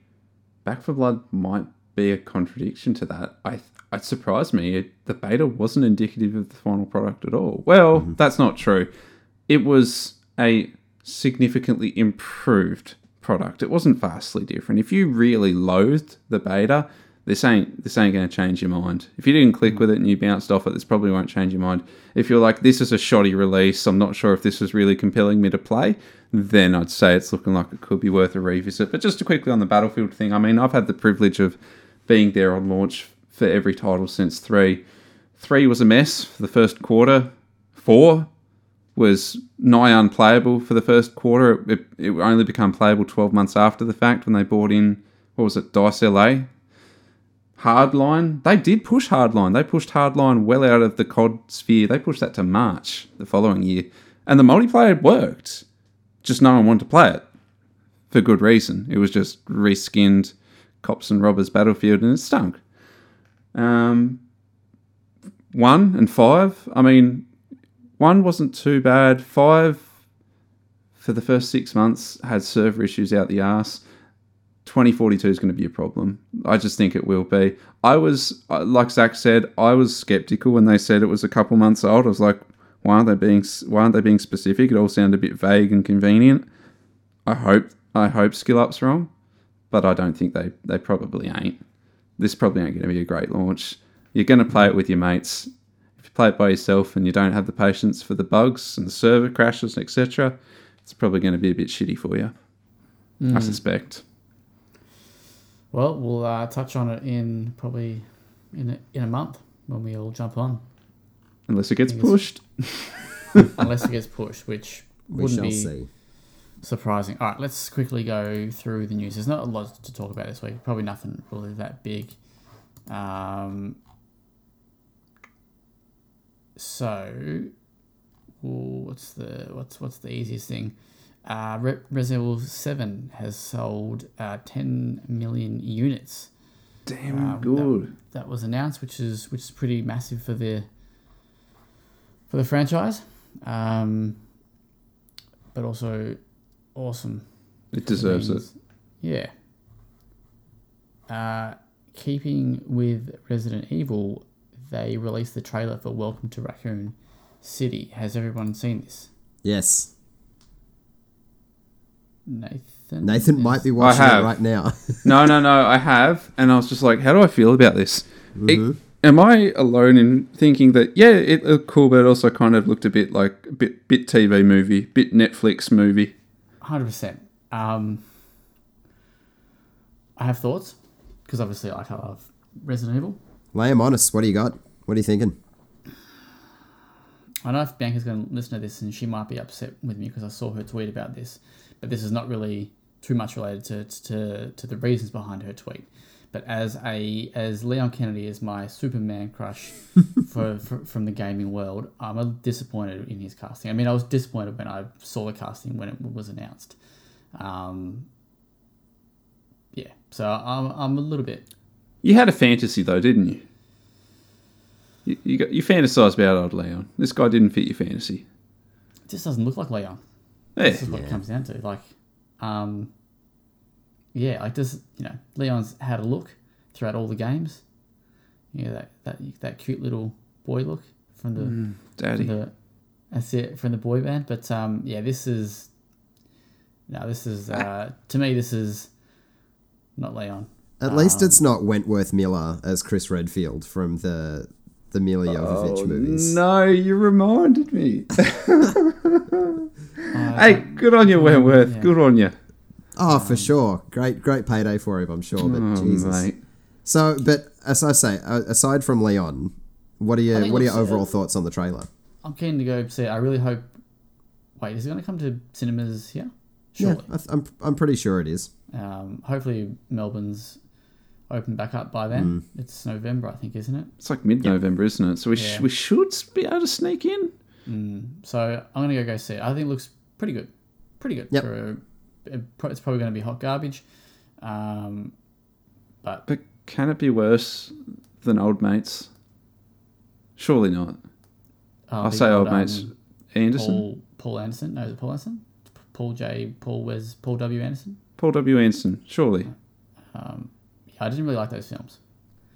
Back 4 Blood might be a contradiction to that. I it surprised me. It, the beta wasn't indicative of the final product at all. Well, mm-hmm. that's not true. It was a significantly improved product. It wasn't vastly different. If you really loathed the beta, this ain't this ain't going to change your mind. If you didn't click with it and you bounced off it, this probably won't change your mind. If you're like, this is a shoddy release, I'm not sure if this is really compelling me to play, then I'd say it's looking like it could be worth a revisit. But just to quickly on the Battlefield thing, I mean, I've had the privilege of being there on launch for every title since three. Three was a mess for the first quarter. Four was nigh unplayable for the first quarter. It, it only became playable 12 months after the fact when they bought in, what was it, Dice LA? Hardline. They did push Hardline. They pushed Hardline well out of the COD sphere. They pushed that to March the following year. And the multiplayer worked. Just no one wanted to play it for good reason. It was just reskinned cops and robbers battlefield and it stunk. Um, one and five, I mean, one wasn't too bad. Five, for the first six months, had server issues out the arse. 2042 is going to be a problem. I just think it will be. I was, uh, like Zach said, I was skeptical when they said it was a couple months old. I was like, why aren't they being, why aren't they being specific? It all sounded a bit vague and convenient. I hope, I hope Skill Up's wrong, but I don't think they, they probably ain't. This probably ain't going to be a great launch. You're going to play it with your mates. If you play it by yourself and you don't have the patience for the bugs and the server crashes, etc., it's probably going to be a bit shitty for you. I suspect. Well, we'll uh, touch on it in probably in a, in a month when we all jump on, Unless it gets pushed. unless it gets pushed, which We wouldn't shall be see. surprising. All right, let's quickly go through the news. There's not a lot to talk about this week. Probably nothing really that big. Um, so, ooh, what's the what's what's the easiest thing? Uh, Re- Resident Evil Seven has sold uh, 10 million units. Damn Um, good. That was announced, which is which is pretty massive for the for the franchise, um, but also awesome It deserves it. Yeah. Uh, keeping with Resident Evil, they released the trailer for Welcome to Raccoon City. Has everyone seen this? Yes, Nathan. Nathan is- might be watching it have. right now. No, no, no. I have, and I was just like, how do I feel about this? It- Mhm. am I alone in thinking that yeah, it looked cool, but it also kind of looked a bit like a bit bit TV movie, bit Netflix movie. Hundred percent. Um, I have thoughts because obviously, like I love Resident Evil. Lay him honest. What do you got? What are you thinking? I don't know if Bianca's going to listen to this and she might be upset with me because I saw her tweet about this, but this is not really too much related to, to, to the reasons behind her tweet. But as a as Leon Kennedy is my Superman crush for, for from the gaming world, I'm a disappointed in his casting. I mean, I was disappointed when I saw the casting when it was announced. Um, yeah, so I'm, I'm a little bit You had a fantasy though, didn't you? You, you, got, you fantasized about old Leon. This guy didn't fit your fantasy. it just doesn't look like Leon. Yeah. This is what it comes down to. Like, um, yeah, like does you know Leon's had a look throughout all the games. Yeah, that that that cute little boy look from the, from Daddy. the That's it from the boy band. But um, yeah, this is no, this is uh, to me this is not Leon. At least it's not Wentworth Miller as Chris Redfield from the the Milla Jovovich movies. No, you reminded me. hey, good on you, Wentworth. yeah. Good on you. Oh, for sure. Great, great payday for him, I'm sure. But Oh, Jesus. mate. So, but as I say, uh, aside from Leon, what are your what are your looks, uh, overall thoughts on the trailer? I'm keen to go see it. I really hope. Wait, is it going to come to cinemas here? Yeah, Surely. I th- I'm I'm pretty sure it is. Um, hopefully Melbourne's open back up by then. Mm. It's November, I think, isn't it? It's like mid-November, isn't it? So we, sh- we should be able to sneak in. Mm. So I'm gonna go go see it. I think it looks pretty good. Pretty good. Yep. For it it's probably going to be hot garbage. Um, but But can it be worse than Old Mates? Surely not. uh, I'll say Old um, Mates. Anderson? Paul Paul Anderson. No, is it Paul Anderson? Paul J. Paul Wes. Paul W. Anderson. Paul W. Anderson, surely. Um, yeah, I didn't really like those films.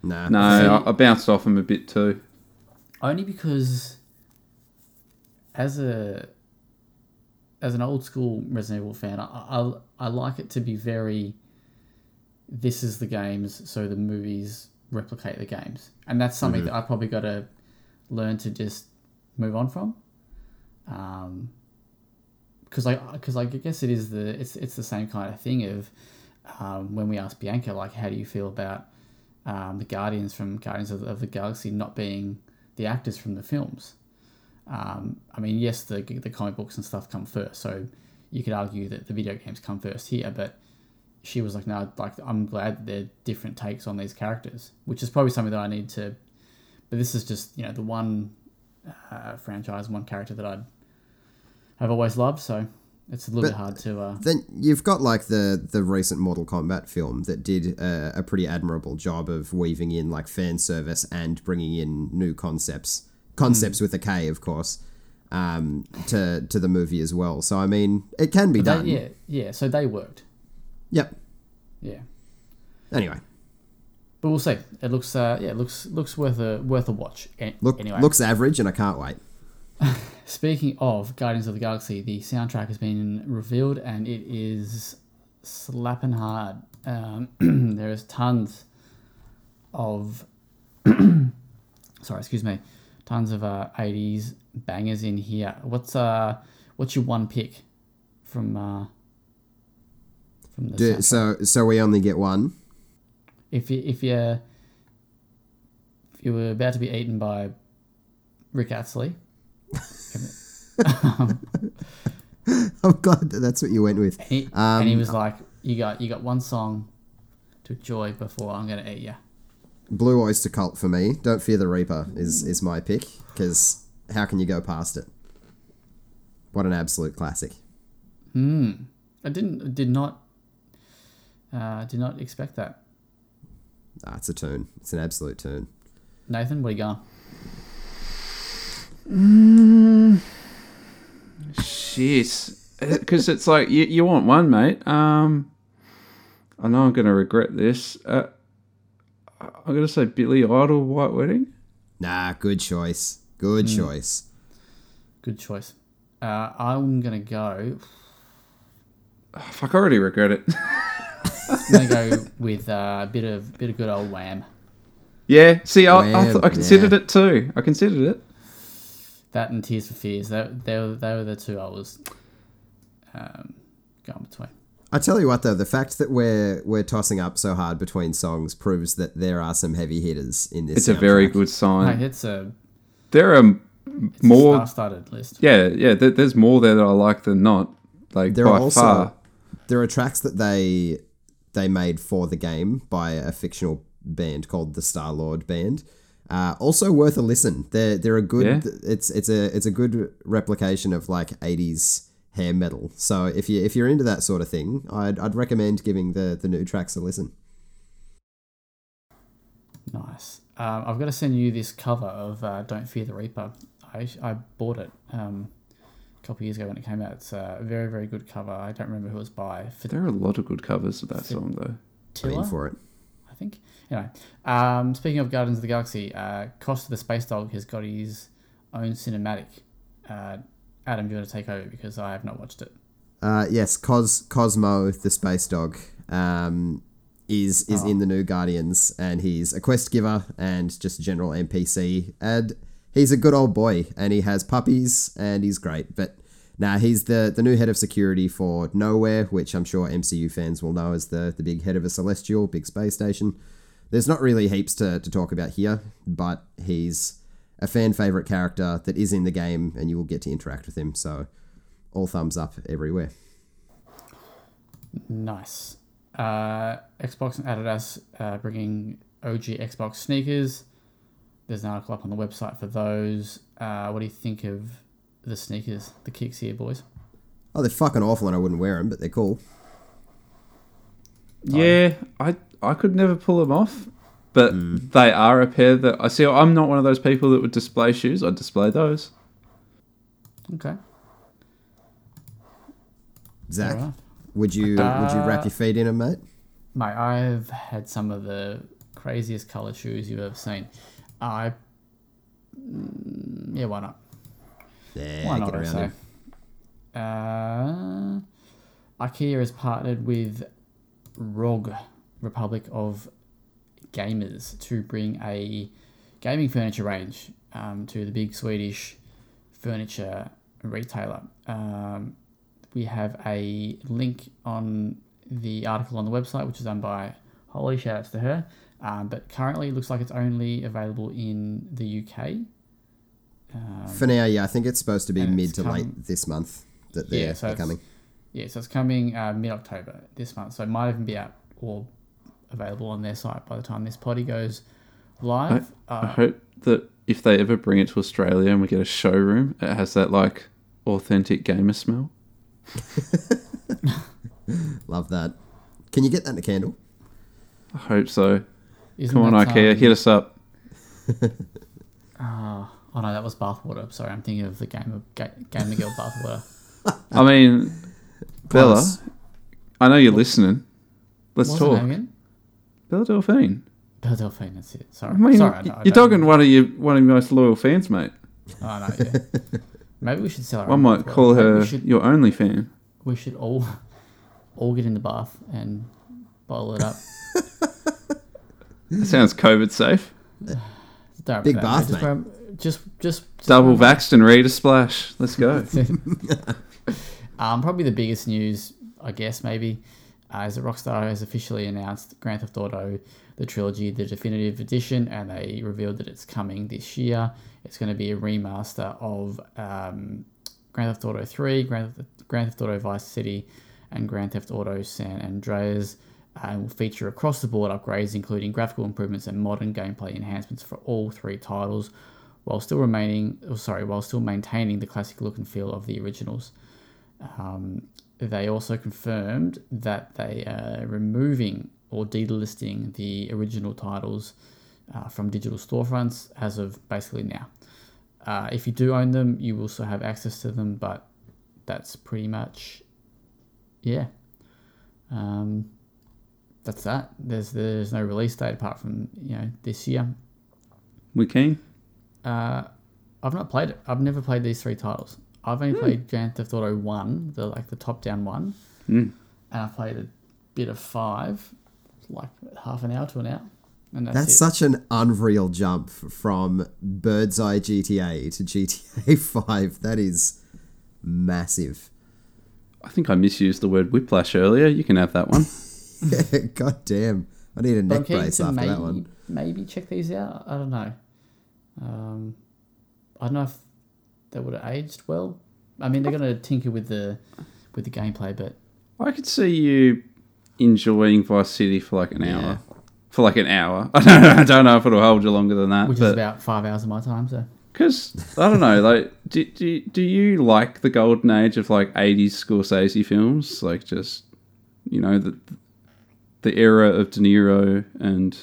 Nah. No, I, I bounced off them a bit too. Only because, as a as an old school Resident Evil fan, I, I I like it to be very. This is the games, so the movies replicate the games, and that's something that I probably got to learn to just move on from. Um, because I because I guess it is the it's it's the same kind of thing of um, when we asked Bianca like how do you feel about um, the Guardians from Guardians of, of the Galaxy not being the actors from the films. Um, I mean, yes, the the comic books and stuff come first, so you could argue that the video games come first here. But she was like, "No, like I'm glad that they're different takes on these characters," which is probably something that I need to. But this is just you know the one uh, franchise, one character that I'd have always loved, so it's a little But- bit hard to. Uh, Then you've got like the the recent Mortal Kombat film that did a, a pretty admirable job of weaving in like fan service and bringing in new concepts, concepts with a K, of course, um, to to the movie as well. So I mean, it can be they, done. yeah, yeah. So they worked. Yep. Yeah. Anyway, But we'll see. It looks, uh, yeah, it looks looks worth a worth a watch. Look anyway, looks average, and I can't wait. speaking of Guardians of the Galaxy, the soundtrack has been revealed and it is slapping hard. Um, there is tons of, sorry, excuse me, tons of uh, '80s bangers in here. What's uh, what's your one pick from uh, from the Do, so so we only get one. if you if you if you were about to be eaten by Rick Astley, I'm glad that that's what you went with. and he, and he Um, was like, "You got you got one song to enjoy before I'm gonna eat you." Blue Oyster Cult for me. Don't Fear the Reaper is is my pick because how can you go past it? What an absolute classic. Hmm. I didn't did not uh, did not expect that. Ah, it's a tune. It's an absolute tune. Nathan, where you going? Shit. Because it's like, you, you want one, mate. Um, I know I'm going to regret this. Uh, I'm going to say Billy Idol White Wedding. Nah, good choice. Good Hmm. choice. Good choice. Uh, I'm gonna go. Oh, fuck, I already regret it. I'm gonna go with uh, a bit of bit of good old Wham. yeah, see, I, I, th- I considered yeah. it too. I considered it. That and Tears for Fears. That they were they were the two I was um, going between. I tell you what though, the fact that we're we're tossing up so hard between songs proves that there are some heavy hitters in this. It's a very good sign. Hey, it's a, There are it's more. a star-studded list. Yeah, yeah. There, there's more there that I like than not. Like There by are also far. there are tracks that they they made for the game by a fictional band called the Star Lord Band. Uh, also worth a listen. They're they're a good. Yeah. It's it's a it's a good replication of like '80s hair metal. So if you if you're into that sort of thing, I'd I'd recommend giving the the new tracks a listen. Nice. Um, I've got to send you this cover of uh, "Don't Fear the Reaper." I I bought it um, a couple of years ago when it came out. It's a very very good cover. I don't remember who it was by. For There are a lot of good covers of that song, though. I'm in for it. I think. Anyway, um, speaking of Guardians of the Galaxy, uh, Cosmo the Space Dog has got his own cinematic uh, Adam, do you want to take over because I have not watched it? Uh, yes, Cos Cosmo, the space dog, um, is is in the new Guardians, and he's a quest giver and just a general NPC, and he's a good old boy, and he has puppies, and he's great. But now he's the the new head of security for Nowhere, which I'm sure MCU fans will know as the the big head of a celestial, big space station. There's not really heaps to, to talk about here, but he's a fan favorite character that is in the game, and you will get to interact with him. So all thumbs up everywhere. Nice. Uh, Xbox and Adidas uh, bringing OG Xbox sneakers. There's an article up on the website for those. Uh, what do you think of the sneakers, the kicks here, boys? Oh, they're fucking awful, and I wouldn't wear them, but they're cool. Yeah, I I could never pull them off, but they are a pair that I see. I'm not one of those people that would display shoes. I display those. Okay. Zach, Alright. would you would you wrap Uh, your feet in them, mate? Mate, I've had some of the craziest colour shoes you've ever seen. I. Mm, yeah, why not? Yeah, Why not? I around say. them. Uh, IKEA has partnered with ROG, Republic of Gamers, to bring a gaming furniture range um, to the big Swedish furniture retailer. Um, we have a link on the article on the website, which is done by Holly. Shout outs to her. Um, but currently, it looks like it's only available in the UK. Um, For now, yeah, I think it's supposed to be mid to come- late this month that they're, Yeah, so they're coming. Yeah, so it's coming uh, mid October this month. So it might even be out or available on their site by the time this potty goes live. I Uh, hope that if they ever bring it to Australia and we get a showroom, it has that like authentic gamer smell. Love that. Can you get that in a candle? I hope so. isn't Come on, that, IKEA, um, hit us up. ah, oh no, that was bathwater. Sorry, I'm thinking of the game of Ga- Gamer Girl bathwater. I mean, Bella, I know you're listening. Let's What's the talk. Name again? Bella Delphine. Belle Delphine. That's it. Sorry, I mean, sorry. I, y- know- I you're don't- talking one of your one of your most loyal fans, mate. Oh no, yeah. Maybe we should sell our. I own might bathwater. call Maybe her We should, your only fan. we should all all get in the bath and bottle it up. That sounds COVID safe. Don't Big bath, Just, mate. wear- just, just, just Double wear 'em vaxxed and ready to splash. Let's go. Um, probably the biggest news, I guess, maybe, uh, is Rockstar has officially announced Grand Theft Auto, the trilogy, the definitive edition, and they revealed that it's coming this year. It's going to be a remaster of um, Grand Theft Auto 3, Grand Theft, Grand Theft Auto Vice City, and Grand Theft Auto San Andreas. And will feature across the board upgrades, including graphical improvements and modern gameplay enhancements for all three titles, while still remaining, oh, sorry, while still maintaining the classic look and feel of the originals. Um, they also confirmed that they are removing or delisting the original titles uh, from digital storefronts as of basically now. Uh, if you do own them, you will also have access to them, but that's pretty much, yeah. Um, that's that. There's there's no release date apart from you know this year. We keen? Uh, I've not played it. I've never played these three titles. I've only played Grand Theft Auto One, the like the top down one, Mm. and I played a bit of five, like half an hour to an hour, and that's, That's such an unreal jump from Bird's Eye GTA to GTA 5. That is massive. I think I misused the word whiplash earlier. You can have that one. God damn. I need a neck keen brace after maybe, that one. maybe check these out. I don't know. Um, I don't know if they would have aged well. I mean, they're going to tinker with the with the gameplay, but I could see you enjoying Vice City for like an Yeah. hour. For like an hour. I don't know, I don't know if it'll hold you longer than that. which is about five hours of my time. So Because I don't know, like, do, do do you like the golden age of like '80s Scorsese films, like just you know the the era of De Niro and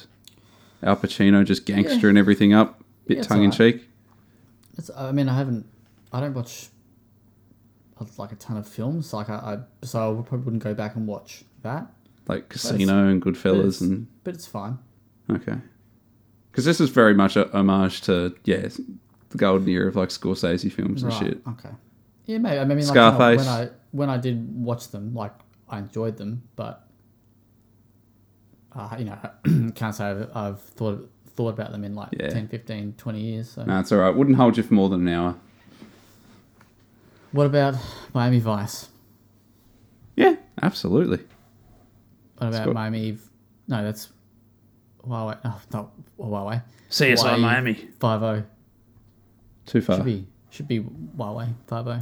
Al Pacino just gangster and everything up, bit Yeah, tongue in cheek. It's, I mean, I haven't, I don't watch uh, like a ton of films. Like I, I so I probably wouldn't go back and watch that. like Casino and But Goodfellas it's, and but it's fine. okay, because this is very much a homage to yeah the golden era of like Scorsese films and Right. shit. Okay. Yeah, maybe. I mean, like, Scarface. When I when I did watch them, like I enjoyed them, but uh, you know, can't say I've, I've thought thought about them in like Yeah. 10, 15, 20 years. So. No, it's all right. Wouldn't hold you for more than an hour. What about Miami Vice? Yeah, absolutely. What about good. Miami? No, that's Huawei. Oh, not Huawei. CSI Hawaii Miami. Five O. Too far. Should be should be Huawei Five O.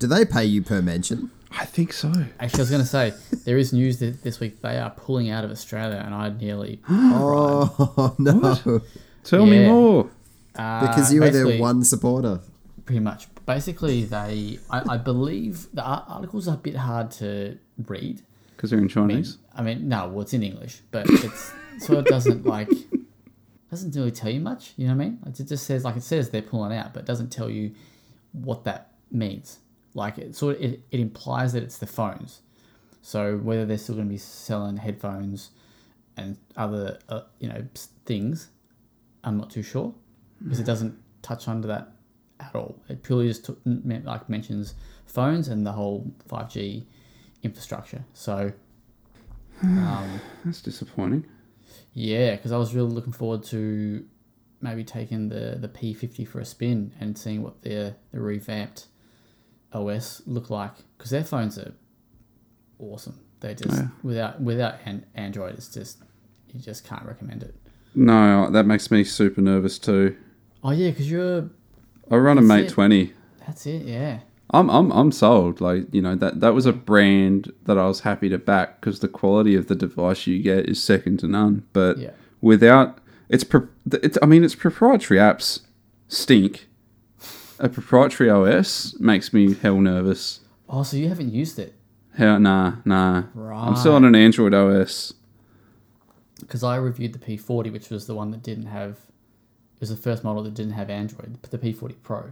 Do they pay you per mention? I think so. Actually, I was going to say there is news that this week they are pulling out of Australia, and I nearly Oh no! Tell me more. uh, Because you were their one supporter. pretty much. Basically, they I, I believe the articles are a bit hard to read. Because they're in I mean, Chinese. I mean, no, well, it's in English, but it's sort of doesn't like doesn't really tell you much. You know what I mean? Like, It just says like it says they're pulling out, but it doesn't tell you what that means. Like it sort of it, it implies that it's the phones. So whether they're still going to be selling headphones and other uh, you know things, I'm not too sure because it doesn't touch under that at all. It purely just took, like mentions phones and the whole 5G infrastructure. So um, That's disappointing. yeah, because I was really looking forward to maybe taking the the P50 for a spin and seeing what their the revamped OS look like because their phones are awesome. They just Yeah. without without an Android, it's just you just can't recommend it. No, that makes me super nervous too. Oh yeah, because you're I run a Mate it. 20. that's it. Yeah, I'm, I'm, I'm sold. Like, you know, that, that was a brand that I was happy to back because the quality of the device you get is second to none. But yeah. without, it's, it's, I mean, its proprietary apps stink. A proprietary OS makes me hell nervous. Oh, so you haven't used it? Hell, nah, nah. Right. I'm still on an Android OS. because I reviewed the P40, which was the one that didn't have, was the first model that didn't have Android, but the P40 Pro.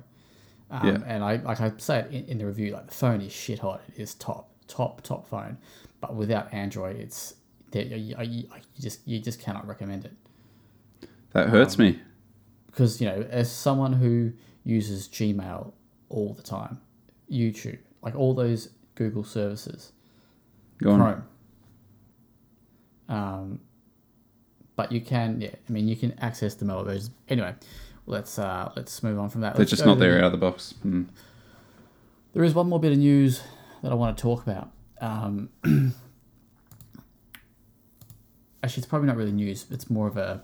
Um, Yeah. And I like I say it in, in the review, like the phone is shit hot. It is top, top, top phone, but without Android, it's there- you, you, just you just cannot recommend it That hurts me. because you know as someone who uses Gmail all the time, YouTube, like all those Google services, Go on. Chrome. Um, but you can, yeah. I mean, you can access the mobile versions. Anyway, let's uh, let's move on from that. They're Let's just not there the- out of the box. Mm. There is one more bit of news that I want to talk about. Um, actually, it's probably not really news. It's more of a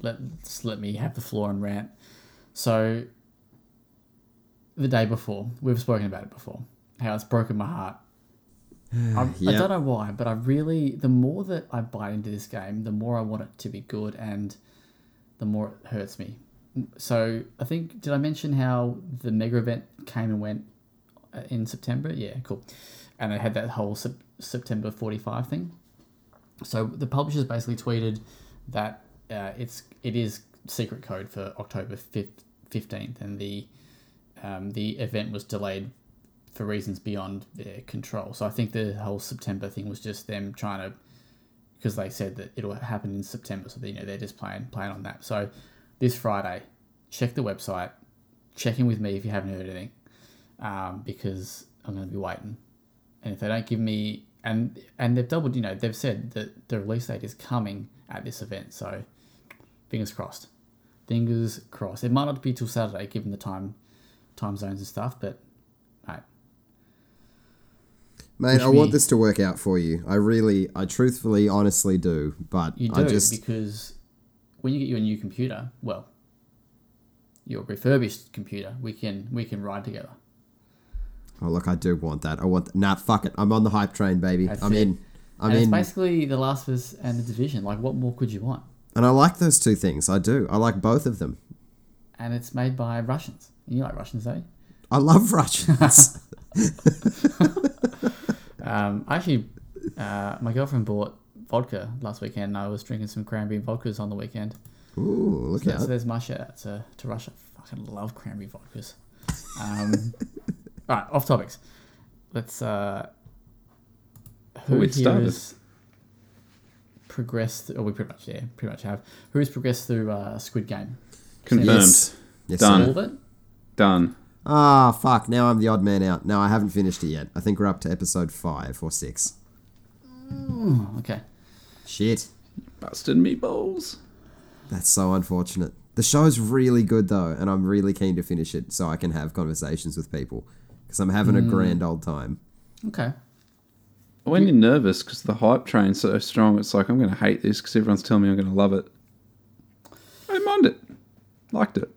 let just let me have the floor and rant. So, the day before, we've spoken about it before. How it's broken my heart. I, I don't know why, but I really the more that I bite into this game, the more I want it to be good, and the more it hurts me. So I think did I mention how the mega event came and went uh, in September? Yeah, cool. And they had that whole sep- September forty five thing. So the publishers basically tweeted that uh, it's it is secret code for October fifteenth, and the um, the event was delayed for reasons beyond their control. So I think the whole September thing was just them trying to because they said that it'll happen in September, so you know they're just playing playing on that. So this Friday, check the website, check in with me if you haven't heard anything, um, because I'm going to be waiting. And if they don't give me and and they've doubled, you know, they've said that the release date is coming at this event, so fingers crossed. Fingers crossed. It might not be till Saturday, given the time time zones and stuff, but Mate, Wish I want this to work out for you. I really, I truthfully, honestly do. But You do I just, because when you get you a new computer, well, your refurbished computer, we can we can ride together. oh look, I do want that. I want. Nah, fuck it. I'm on the hype train, baby. That's I'm it. in. I'm and it's basically The Last of Us and the Division. Like, what more could you want? And I like those two things. I do. I like both of them. And it's made by Russians. And you like Russians, don't you? I love Russians. Um, actually, uh, my girlfriend bought vodka last weekend. and I was drinking some cranberry vodkas on the weekend. Ooh, look So, out. so there's my shout out to, to Russia. Fucking love cranberry vodkas. Um, all right, off topics. Let's. Uh, who Well, here started. has progressed? Or we pretty much, yeah, pretty much have. Who has progressed through uh, Squid Game? Confirmed. Yes. Yes, Done. All of it? Done. Ah, fuck. Now I'm the odd man out. No, I haven't finished it yet. I think we're up to episode five or six. Oh, okay. Shit. Busted meatballs. That's so unfortunate. The show's really good though, and I'm really keen to finish it so I can have conversations with people because I'm having a grand old time. Okay. When you're nervous because the hype train's so strong, it's like I'm going to hate this because everyone's telling me I'm going to love it. I didn't mind it. Liked it.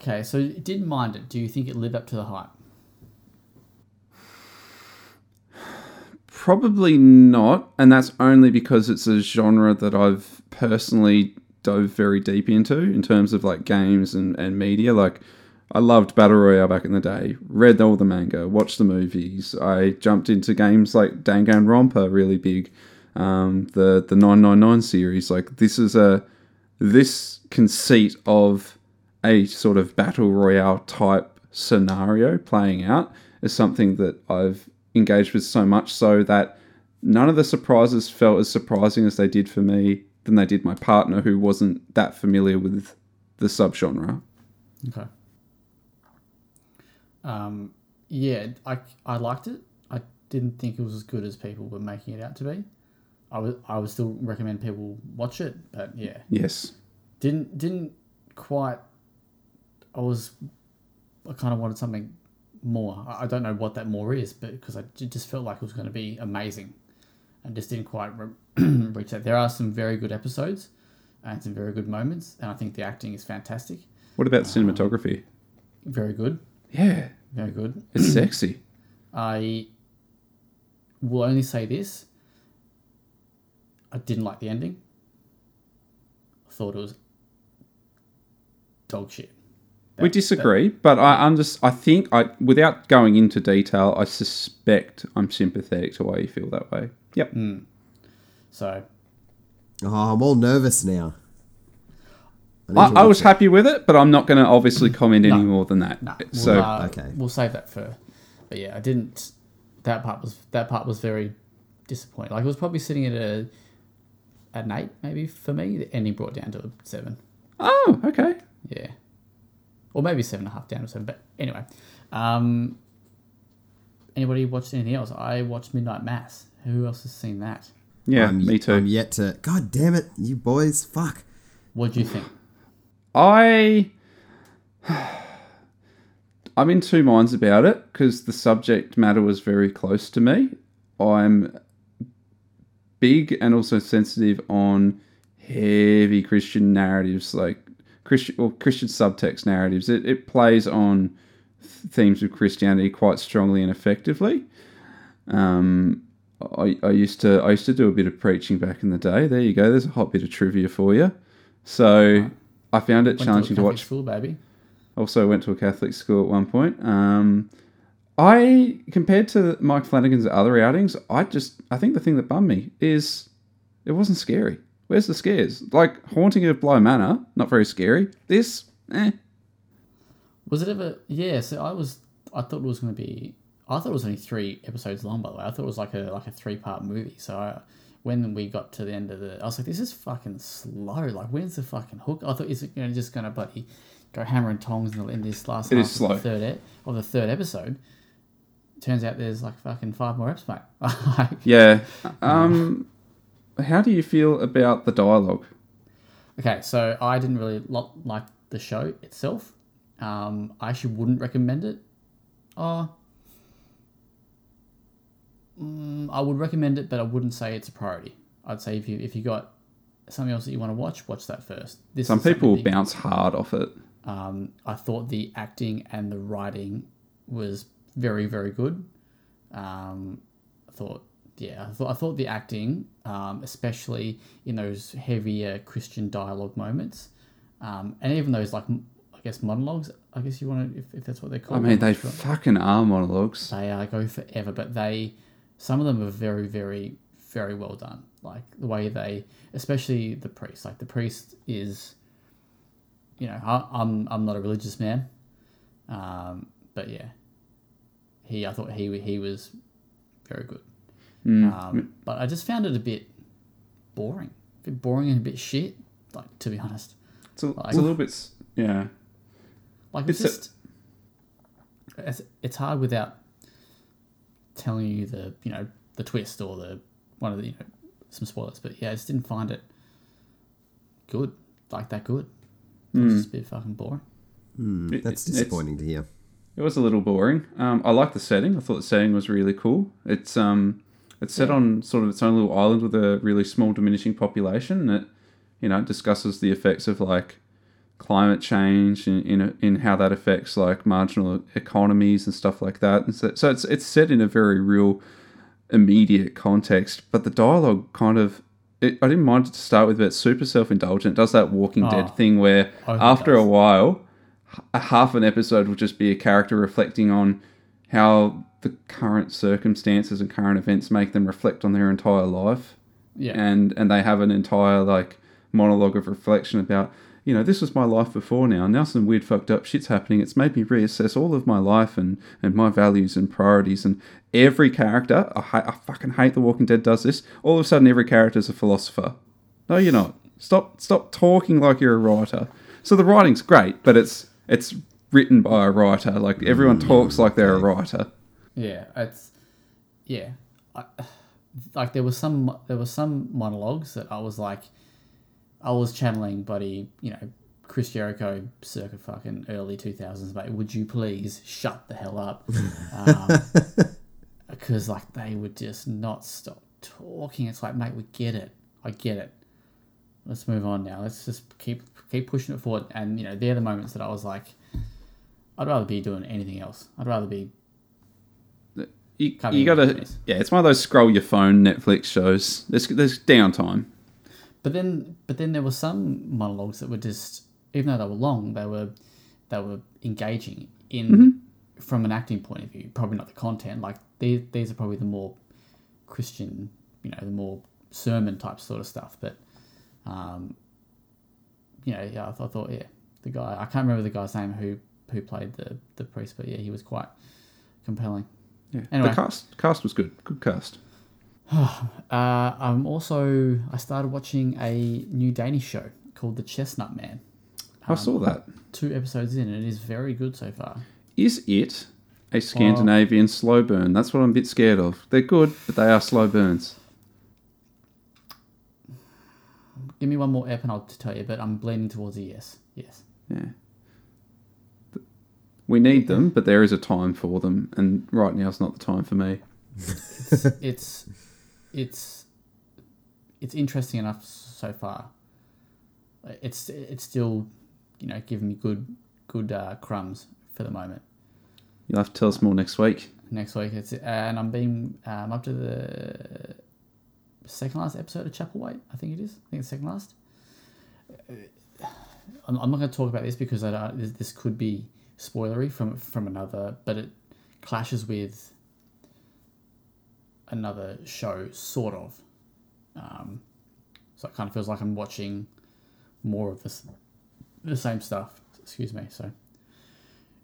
Okay, so you didn't mind it. Do you think it lived up to the hype? Probably not, and that's only because it's a genre that I've personally dove very deep into in terms of like games and, and media. Like, I loved Battle Royale back in the day, read all the manga, watched the movies. I jumped into games like Danganronpa really big, um, the the 999 series. Like, this is a this conceit of a sort of battle royale type scenario playing out is something that I've engaged with so much so that none of the surprises felt as surprising as they did for me than they did my partner who wasn't that familiar with the subgenre. Okay. Um, yeah, I, I liked it. I didn't think it was as good as people were making it out to be. I would I would still recommend people watch it, but yeah, Yes. didn't didn't quite. I was, I kind of wanted something more. I I don't know what that more is, but because I just felt like it was going to be amazing, and just didn't quite re- reach that. There are some very good episodes, and some very good moments, and I think the acting is fantastic, What about uh, cinematography? very good, Yeah, very good. it's sexy. I will only say this. I didn't like the ending. I thought it was dog shit. We disagree, but I under, I think I without going into detail, I suspect I'm sympathetic to why you feel that way. Yep. So Oh, I'm all nervous now. need I, I was it. happy with it, but I'm not going to obviously comment any more than that. no, so we'll, uh, okay. we'll save that for. But yeah, I didn't. That part was that part was very disappointing. Like it was probably sitting at a at an eight maybe for me. The ending brought down to a seven. oh, okay. Yeah. Or maybe seven and a half down or seven. But anyway. Um, anybody watched anything else? I watched Midnight Mass. Who else has seen that? Yeah, I'm, me too. I'm yet to. God damn it, you boys! Fuck. What do you think? I I'm in two minds about it because the subject matter was very close to me. I'm big and also sensitive on heavy Christian narratives, like Christian or Christian subtext narratives. It, it plays on themes of Christianity quite strongly and effectively. Um, I, I used to I used to do a bit of preaching back in the day. There you go. There's a hot bit of trivia for you. So I found it Went challenging to, to watch. School, baby. Also went to a Catholic school at one point. Um, I compared to Mike Flanagan's other outings, I just I think the thing that bummed me is it wasn't scary. Where's the scares? Like Haunting of Bly Manor, not very scary. This, eh. Was it ever? Yeah. So I was. I thought it was going to be. I thought it was only three episodes long. By the way, I thought it was like a like a three part movie. So I, when we got to the end of the, I was like, this is fucking slow. Like, when's the fucking hook? I thought is it you know, just going to bloody go hammer and tongs in, the, in this last It is of slow. the third e- of the third episode. Turns out there's like fucking five more episodes. Like, Yeah. Um, how do you feel about the dialogue? Okay, so I didn't really lo- like the show itself. Um, I actually wouldn't recommend it. Oh, mm, I would recommend it, but I wouldn't say it's a priority. I'd say if you if you got something else that you want to watch, watch that first. This Some people bounce hard off it. um, I thought the acting and the writing was very, very good. Um, I thought, yeah, I thought, I thought the acting, um, especially in those heavier Christian dialogue moments, um, and even those like, I guess monologues. I guess you want to, if, if that's what they're I called. mean, I'm they sure. fucking are monologues. They uh, go forever, but they some of them are very, very, very well done. Like the way they, especially the priest. Like the priest is, you know, I, I'm I'm not a religious man, um, but yeah, he I thought he he was very good. Um, but I just found it a bit boring, a bit boring and a bit shit. Like to be honest, It's a, it's a little bit. Yeah. Like it's, It's a- just it's, it's hard without telling you the you know the twist or the one of the you know some spoilers. But yeah, I just didn't find it good like that good. It was just a bit fucking boring. It- That's disappointing to hear. It was a little boring. Um, I like the setting. I thought the setting was really cool. It's um, it's set on sort of its own little island with a really small diminishing population. That you know discusses the effects of like climate change and in in how that affects like marginal economies and stuff like that. And so, so it's it's set in a very real immediate context. But the dialogue kind of it, I didn't mind it to start with, but it's super self indulgent. It does that Walking Oh. Dead thing where after a while, h- a half an episode will just be a character reflecting on how the current circumstances and current events make them reflect on their entire life. Yeah, and and they have an entire like monologue of reflection about you know this was my life before now. Now some weird fucked up shit's happening. It's made me reassess all of my life and and my values and priorities. And every character I, ha- I fucking hate the walking dead does this all of a sudden every character is a philosopher. No you're not. Stop stop talking like you're a writer. So the writing's great but it's it's written by a writer. Like everyone talks like they're a writer yeah, it's yeah. I, like there was some there was some monologues that I was like, I was channeling, buddy. You know, Chris Jericho, circa fucking early two thousands. Mate, would you please shut the hell up? Um, because like they would just not stop talking. It's like, mate, we get it. I get it. Let's move on now. Let's just keep keep pushing it forward. And you know, they're the moments that I was like, I'd rather be doing anything else. I'd rather be you, you gotta yeah it's one of those scroll your phone netflix shows there's there's downtime But then, but then there were some monologues that were just, even though they were long, they were, they were engaging in from an acting point of view. Probably not the content. Like these, these are probably the more Christian, you know, the more sermon type sort of stuff. But, um, you know, yeah, I, th- I thought, yeah, the guy, I can't remember the guy's name who who played the the priest, but yeah, he was quite compelling. Yeah Anyway. the cast cast was good good cast Uh, I'm also I started watching a new Danish show called The Chestnut Man. i saw that Two episodes in, and it is very good so far. is it a scandinavian slow burn that's what i'm a bit scared of they're good but they are slow burns Give me one more ep and I'll tell you, but I'm bleeding towards a yes. Yes. yeah we need them but there is a time for them and right now is not the time for me it's it's it's interesting enough so far. It's it's still you know giving me good good uh, crumbs for the moment. you'll have to tell us more next week Next week it's and I'm being um, up to the second last episode of Chapelwaite. I think it is. I think it's second last. Uh, I'm, I'm not going to talk about this because I don't, this, this could be spoilery from from another, but it clashes with another show, sort of. Um, so it kind of feels like I'm watching more of this, the same stuff. Excuse me. So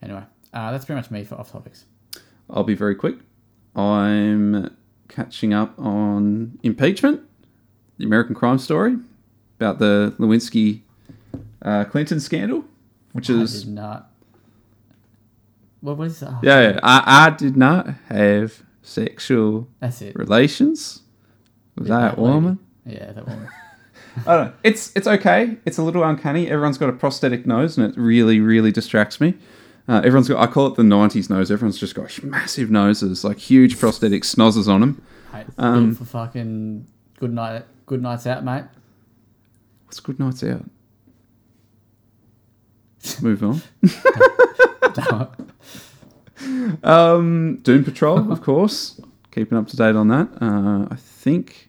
anyway, uh, that's pretty much me for off topics. I'll be very quick. I'm catching up on impeachment, the American crime story about the Lewinsky uh, Clinton scandal, which I is not. What was that? yeah, yeah, I, I did not have sexual That's it. relations with that lady. woman. Yeah, that woman. I don't know. It's it's okay. It's a little uncanny. Everyone's got a prosthetic nose, and it really really distracts me. Uh, everyone's got. I call it the '90s nose. Everyone's just got massive noses, like huge prosthetic snozzes on them. Mate, Um, for fucking good night. Good nights out, mate. What's good nights out? Move on. Um, Doom Patrol, of course. Keeping up to date on that. Uh, I think,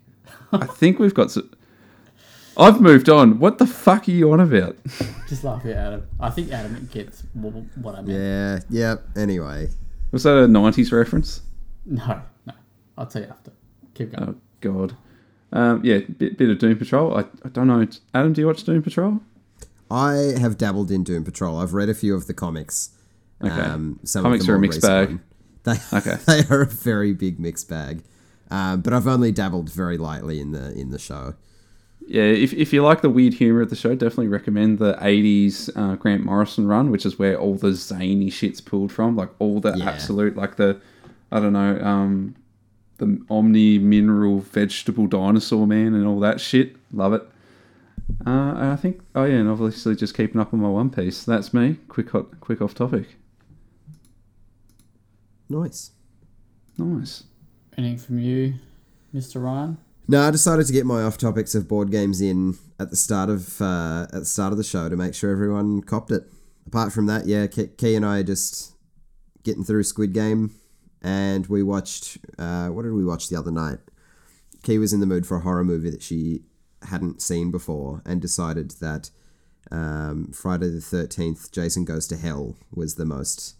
I think we've got. Some, I've moved on. What the fuck are you on about? Just laugh at Adam. I think Adam gets what I meant. Yeah, yep. Anyway, Was that a '90s reference? No, no. I'll tell you after. Keep going. Oh God. Um, yeah, bit bit of Doom Patrol. I, I don't know. Adam, do you watch Doom Patrol? I have dabbled in Doom Patrol. I've read a few of the comics. Okay. Um, some Comics of are a mixed bag. one. They, Okay. they are a very big mixed bag. Um, but I've only dabbled very lightly in the in the show. Yeah, if, if you like the weird humor of the show, definitely recommend the 80s uh, Grant Morrison run, which is where all the zany shit's pulled from. Like all the Yeah. absolute, like the, I don't know, um, the Omni Mineral Vegetable Dinosaur Man and all that shit. Love it. Uh, I think, oh yeah, and obviously just keeping up on my One Piece. That's me. Quick, hot, quick off topic. Nice. Nice. Anything from you, Mr. Ryan? No, I decided to get my off topics of board games in at the start of uh, at the start of the show to make sure everyone copped it. Apart from that, yeah, Key, and I are just getting through Squid Game, and we watched. Uh, what did we watch the other night? Key was in the mood for a horror movie that she hadn't seen before, and decided that um, Friday the Thirteenth, Jason Goes to Hell was the most.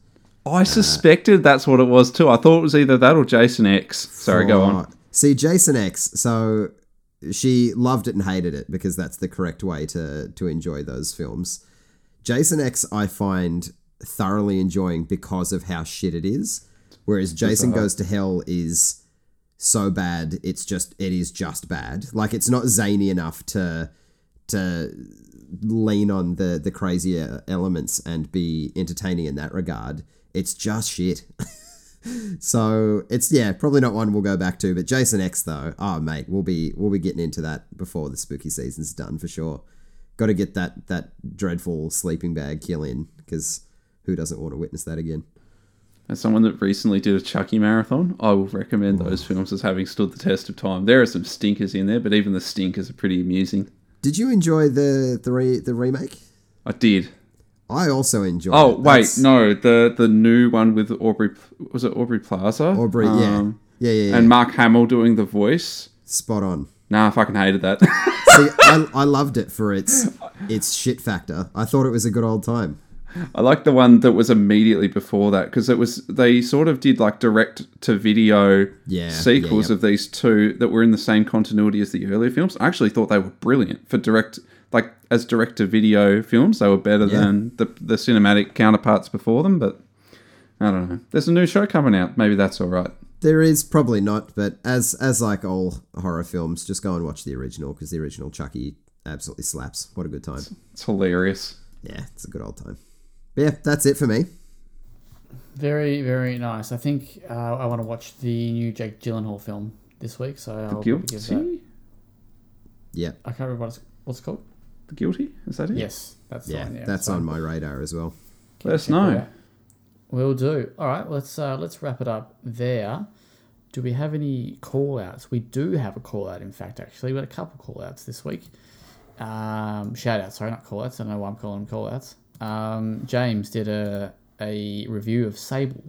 I uh, suspected that's what it was too. I thought it was either that or Jason X. Sorry, go on. See, Jason X. So she loved it and hated it because that's the correct way to to enjoy those films. Jason X, I find thoroughly enjoying because of how shit it is, whereas Jason Goes to Hell is so bad. It's just it is just bad. Like it's not zany enough to to lean on the the crazier elements and be entertaining in that regard. It's just shit. So it's yeah, probably not one we'll go back to. But Jason X though, oh mate, we'll be we'll be getting into that before the spooky season's done for sure. Got to get that that dreadful sleeping bag kill in because who doesn't want to witness that again? As someone that recently did a Chucky marathon, I will recommend those mm. films as having stood the test of time. There are some stinkers in there, but even the stinkers are pretty amusing. Did you enjoy the the re, the remake? I did. I also enjoy. Oh it. wait, That's- no, the the new one with Aubrey was it Aubrey Plaza? Aubrey, yeah. Um, yeah, yeah, yeah, And Mark Hamill doing the voice. spot on. Nah, I fucking hated that. See, I, I loved it for its its shit factor. I thought it was a good old time. I like the one that was immediately before that because it was they sort of did like direct to video Yeah, sequels yeah, of these two that were in the same continuity as the earlier films. I actually thought they were brilliant for direct like as direct to video films. They were better Yeah. than the the cinematic counterparts before them. But I don't know. There's a new show coming out. Maybe that's all right. There is probably not, but as as like all horror films, just go and watch the original because the original Chucky absolutely slaps. What a good time! It's hilarious. Yeah, it's a good old time. But yeah, that's it for me. Very, very nice. I think uh, I want to watch the new Jake Gyllenhaal film this week, so I'll give that. Guilty. Yeah, I can't remember what it's, what's it called. The guilty. Is that it? Yes, that's yeah, one. Yeah, that's so on my radar as well. Let us know. out. Will do. All right, let's uh, let's wrap it up there. Do we have any call outs? We do have a call out, in fact, actually. We had a couple call outs this week. Um, shout outs, sorry, not call outs. I don't know why I'm calling them call outs. Um, James did a, a review of Sable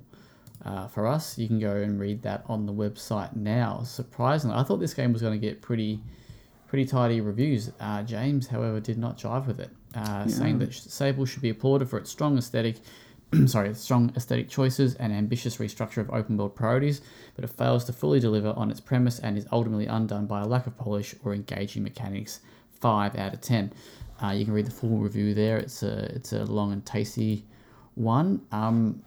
uh, for us. You can go and read that on the website now. Surprisingly, I thought this game was going to get pretty pretty tidy reviews. Uh, James, however, did not jive with it, uh, saying that Sable should be applauded for its strong aesthetic, sorry, strong aesthetic choices and ambitious restructure of open world priorities, but it fails to fully deliver on its premise and is ultimately undone by a lack of polish or engaging mechanics. Five out of ten. Uh, you can read the full review there. It's a it's a long and tasty one. Um,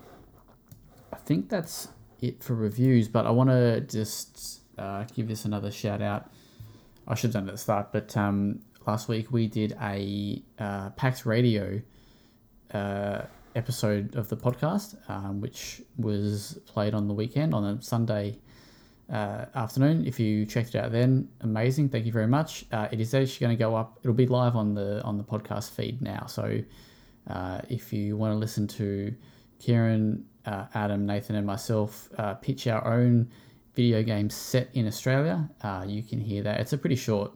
I think that's it for reviews, but I want to just uh, give this another shout out. I should have done it at the start, but um, last week we did a uh, PAX Radio uh, episode of the podcast, um, which was played on the weekend on a Sunday uh, afternoon. If you checked it out then, amazing. Thank you very much. Uh, it is actually going to go up. It'll be live on the on the podcast feed now. So uh, if you want to listen to Kieran, uh, Adam, Nathan, and myself pitch our own video game set in Australia, uh, you can hear that. It's a pretty short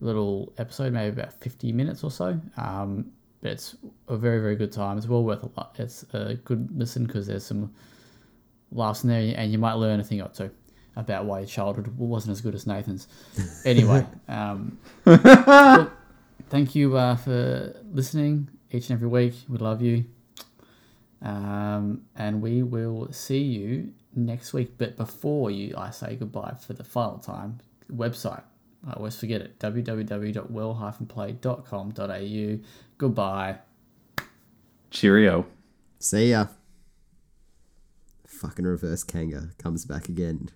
little episode, maybe about 50 minutes or so. Um, but it's a very, very good time. It's well worth a lot. It's a good listen because there's some laughs in there and you might learn a thing or two about why your childhood wasn't as good as Nathan's. Anyway, um, look, thank you uh, for listening each and every week. We love you. Um, and we will see you next week. But before you, I say goodbye for the final time. Website. I always forget it. www.well-play.com.au. Goodbye. Cheerio. See ya. Fucking reverse Kanga comes back again.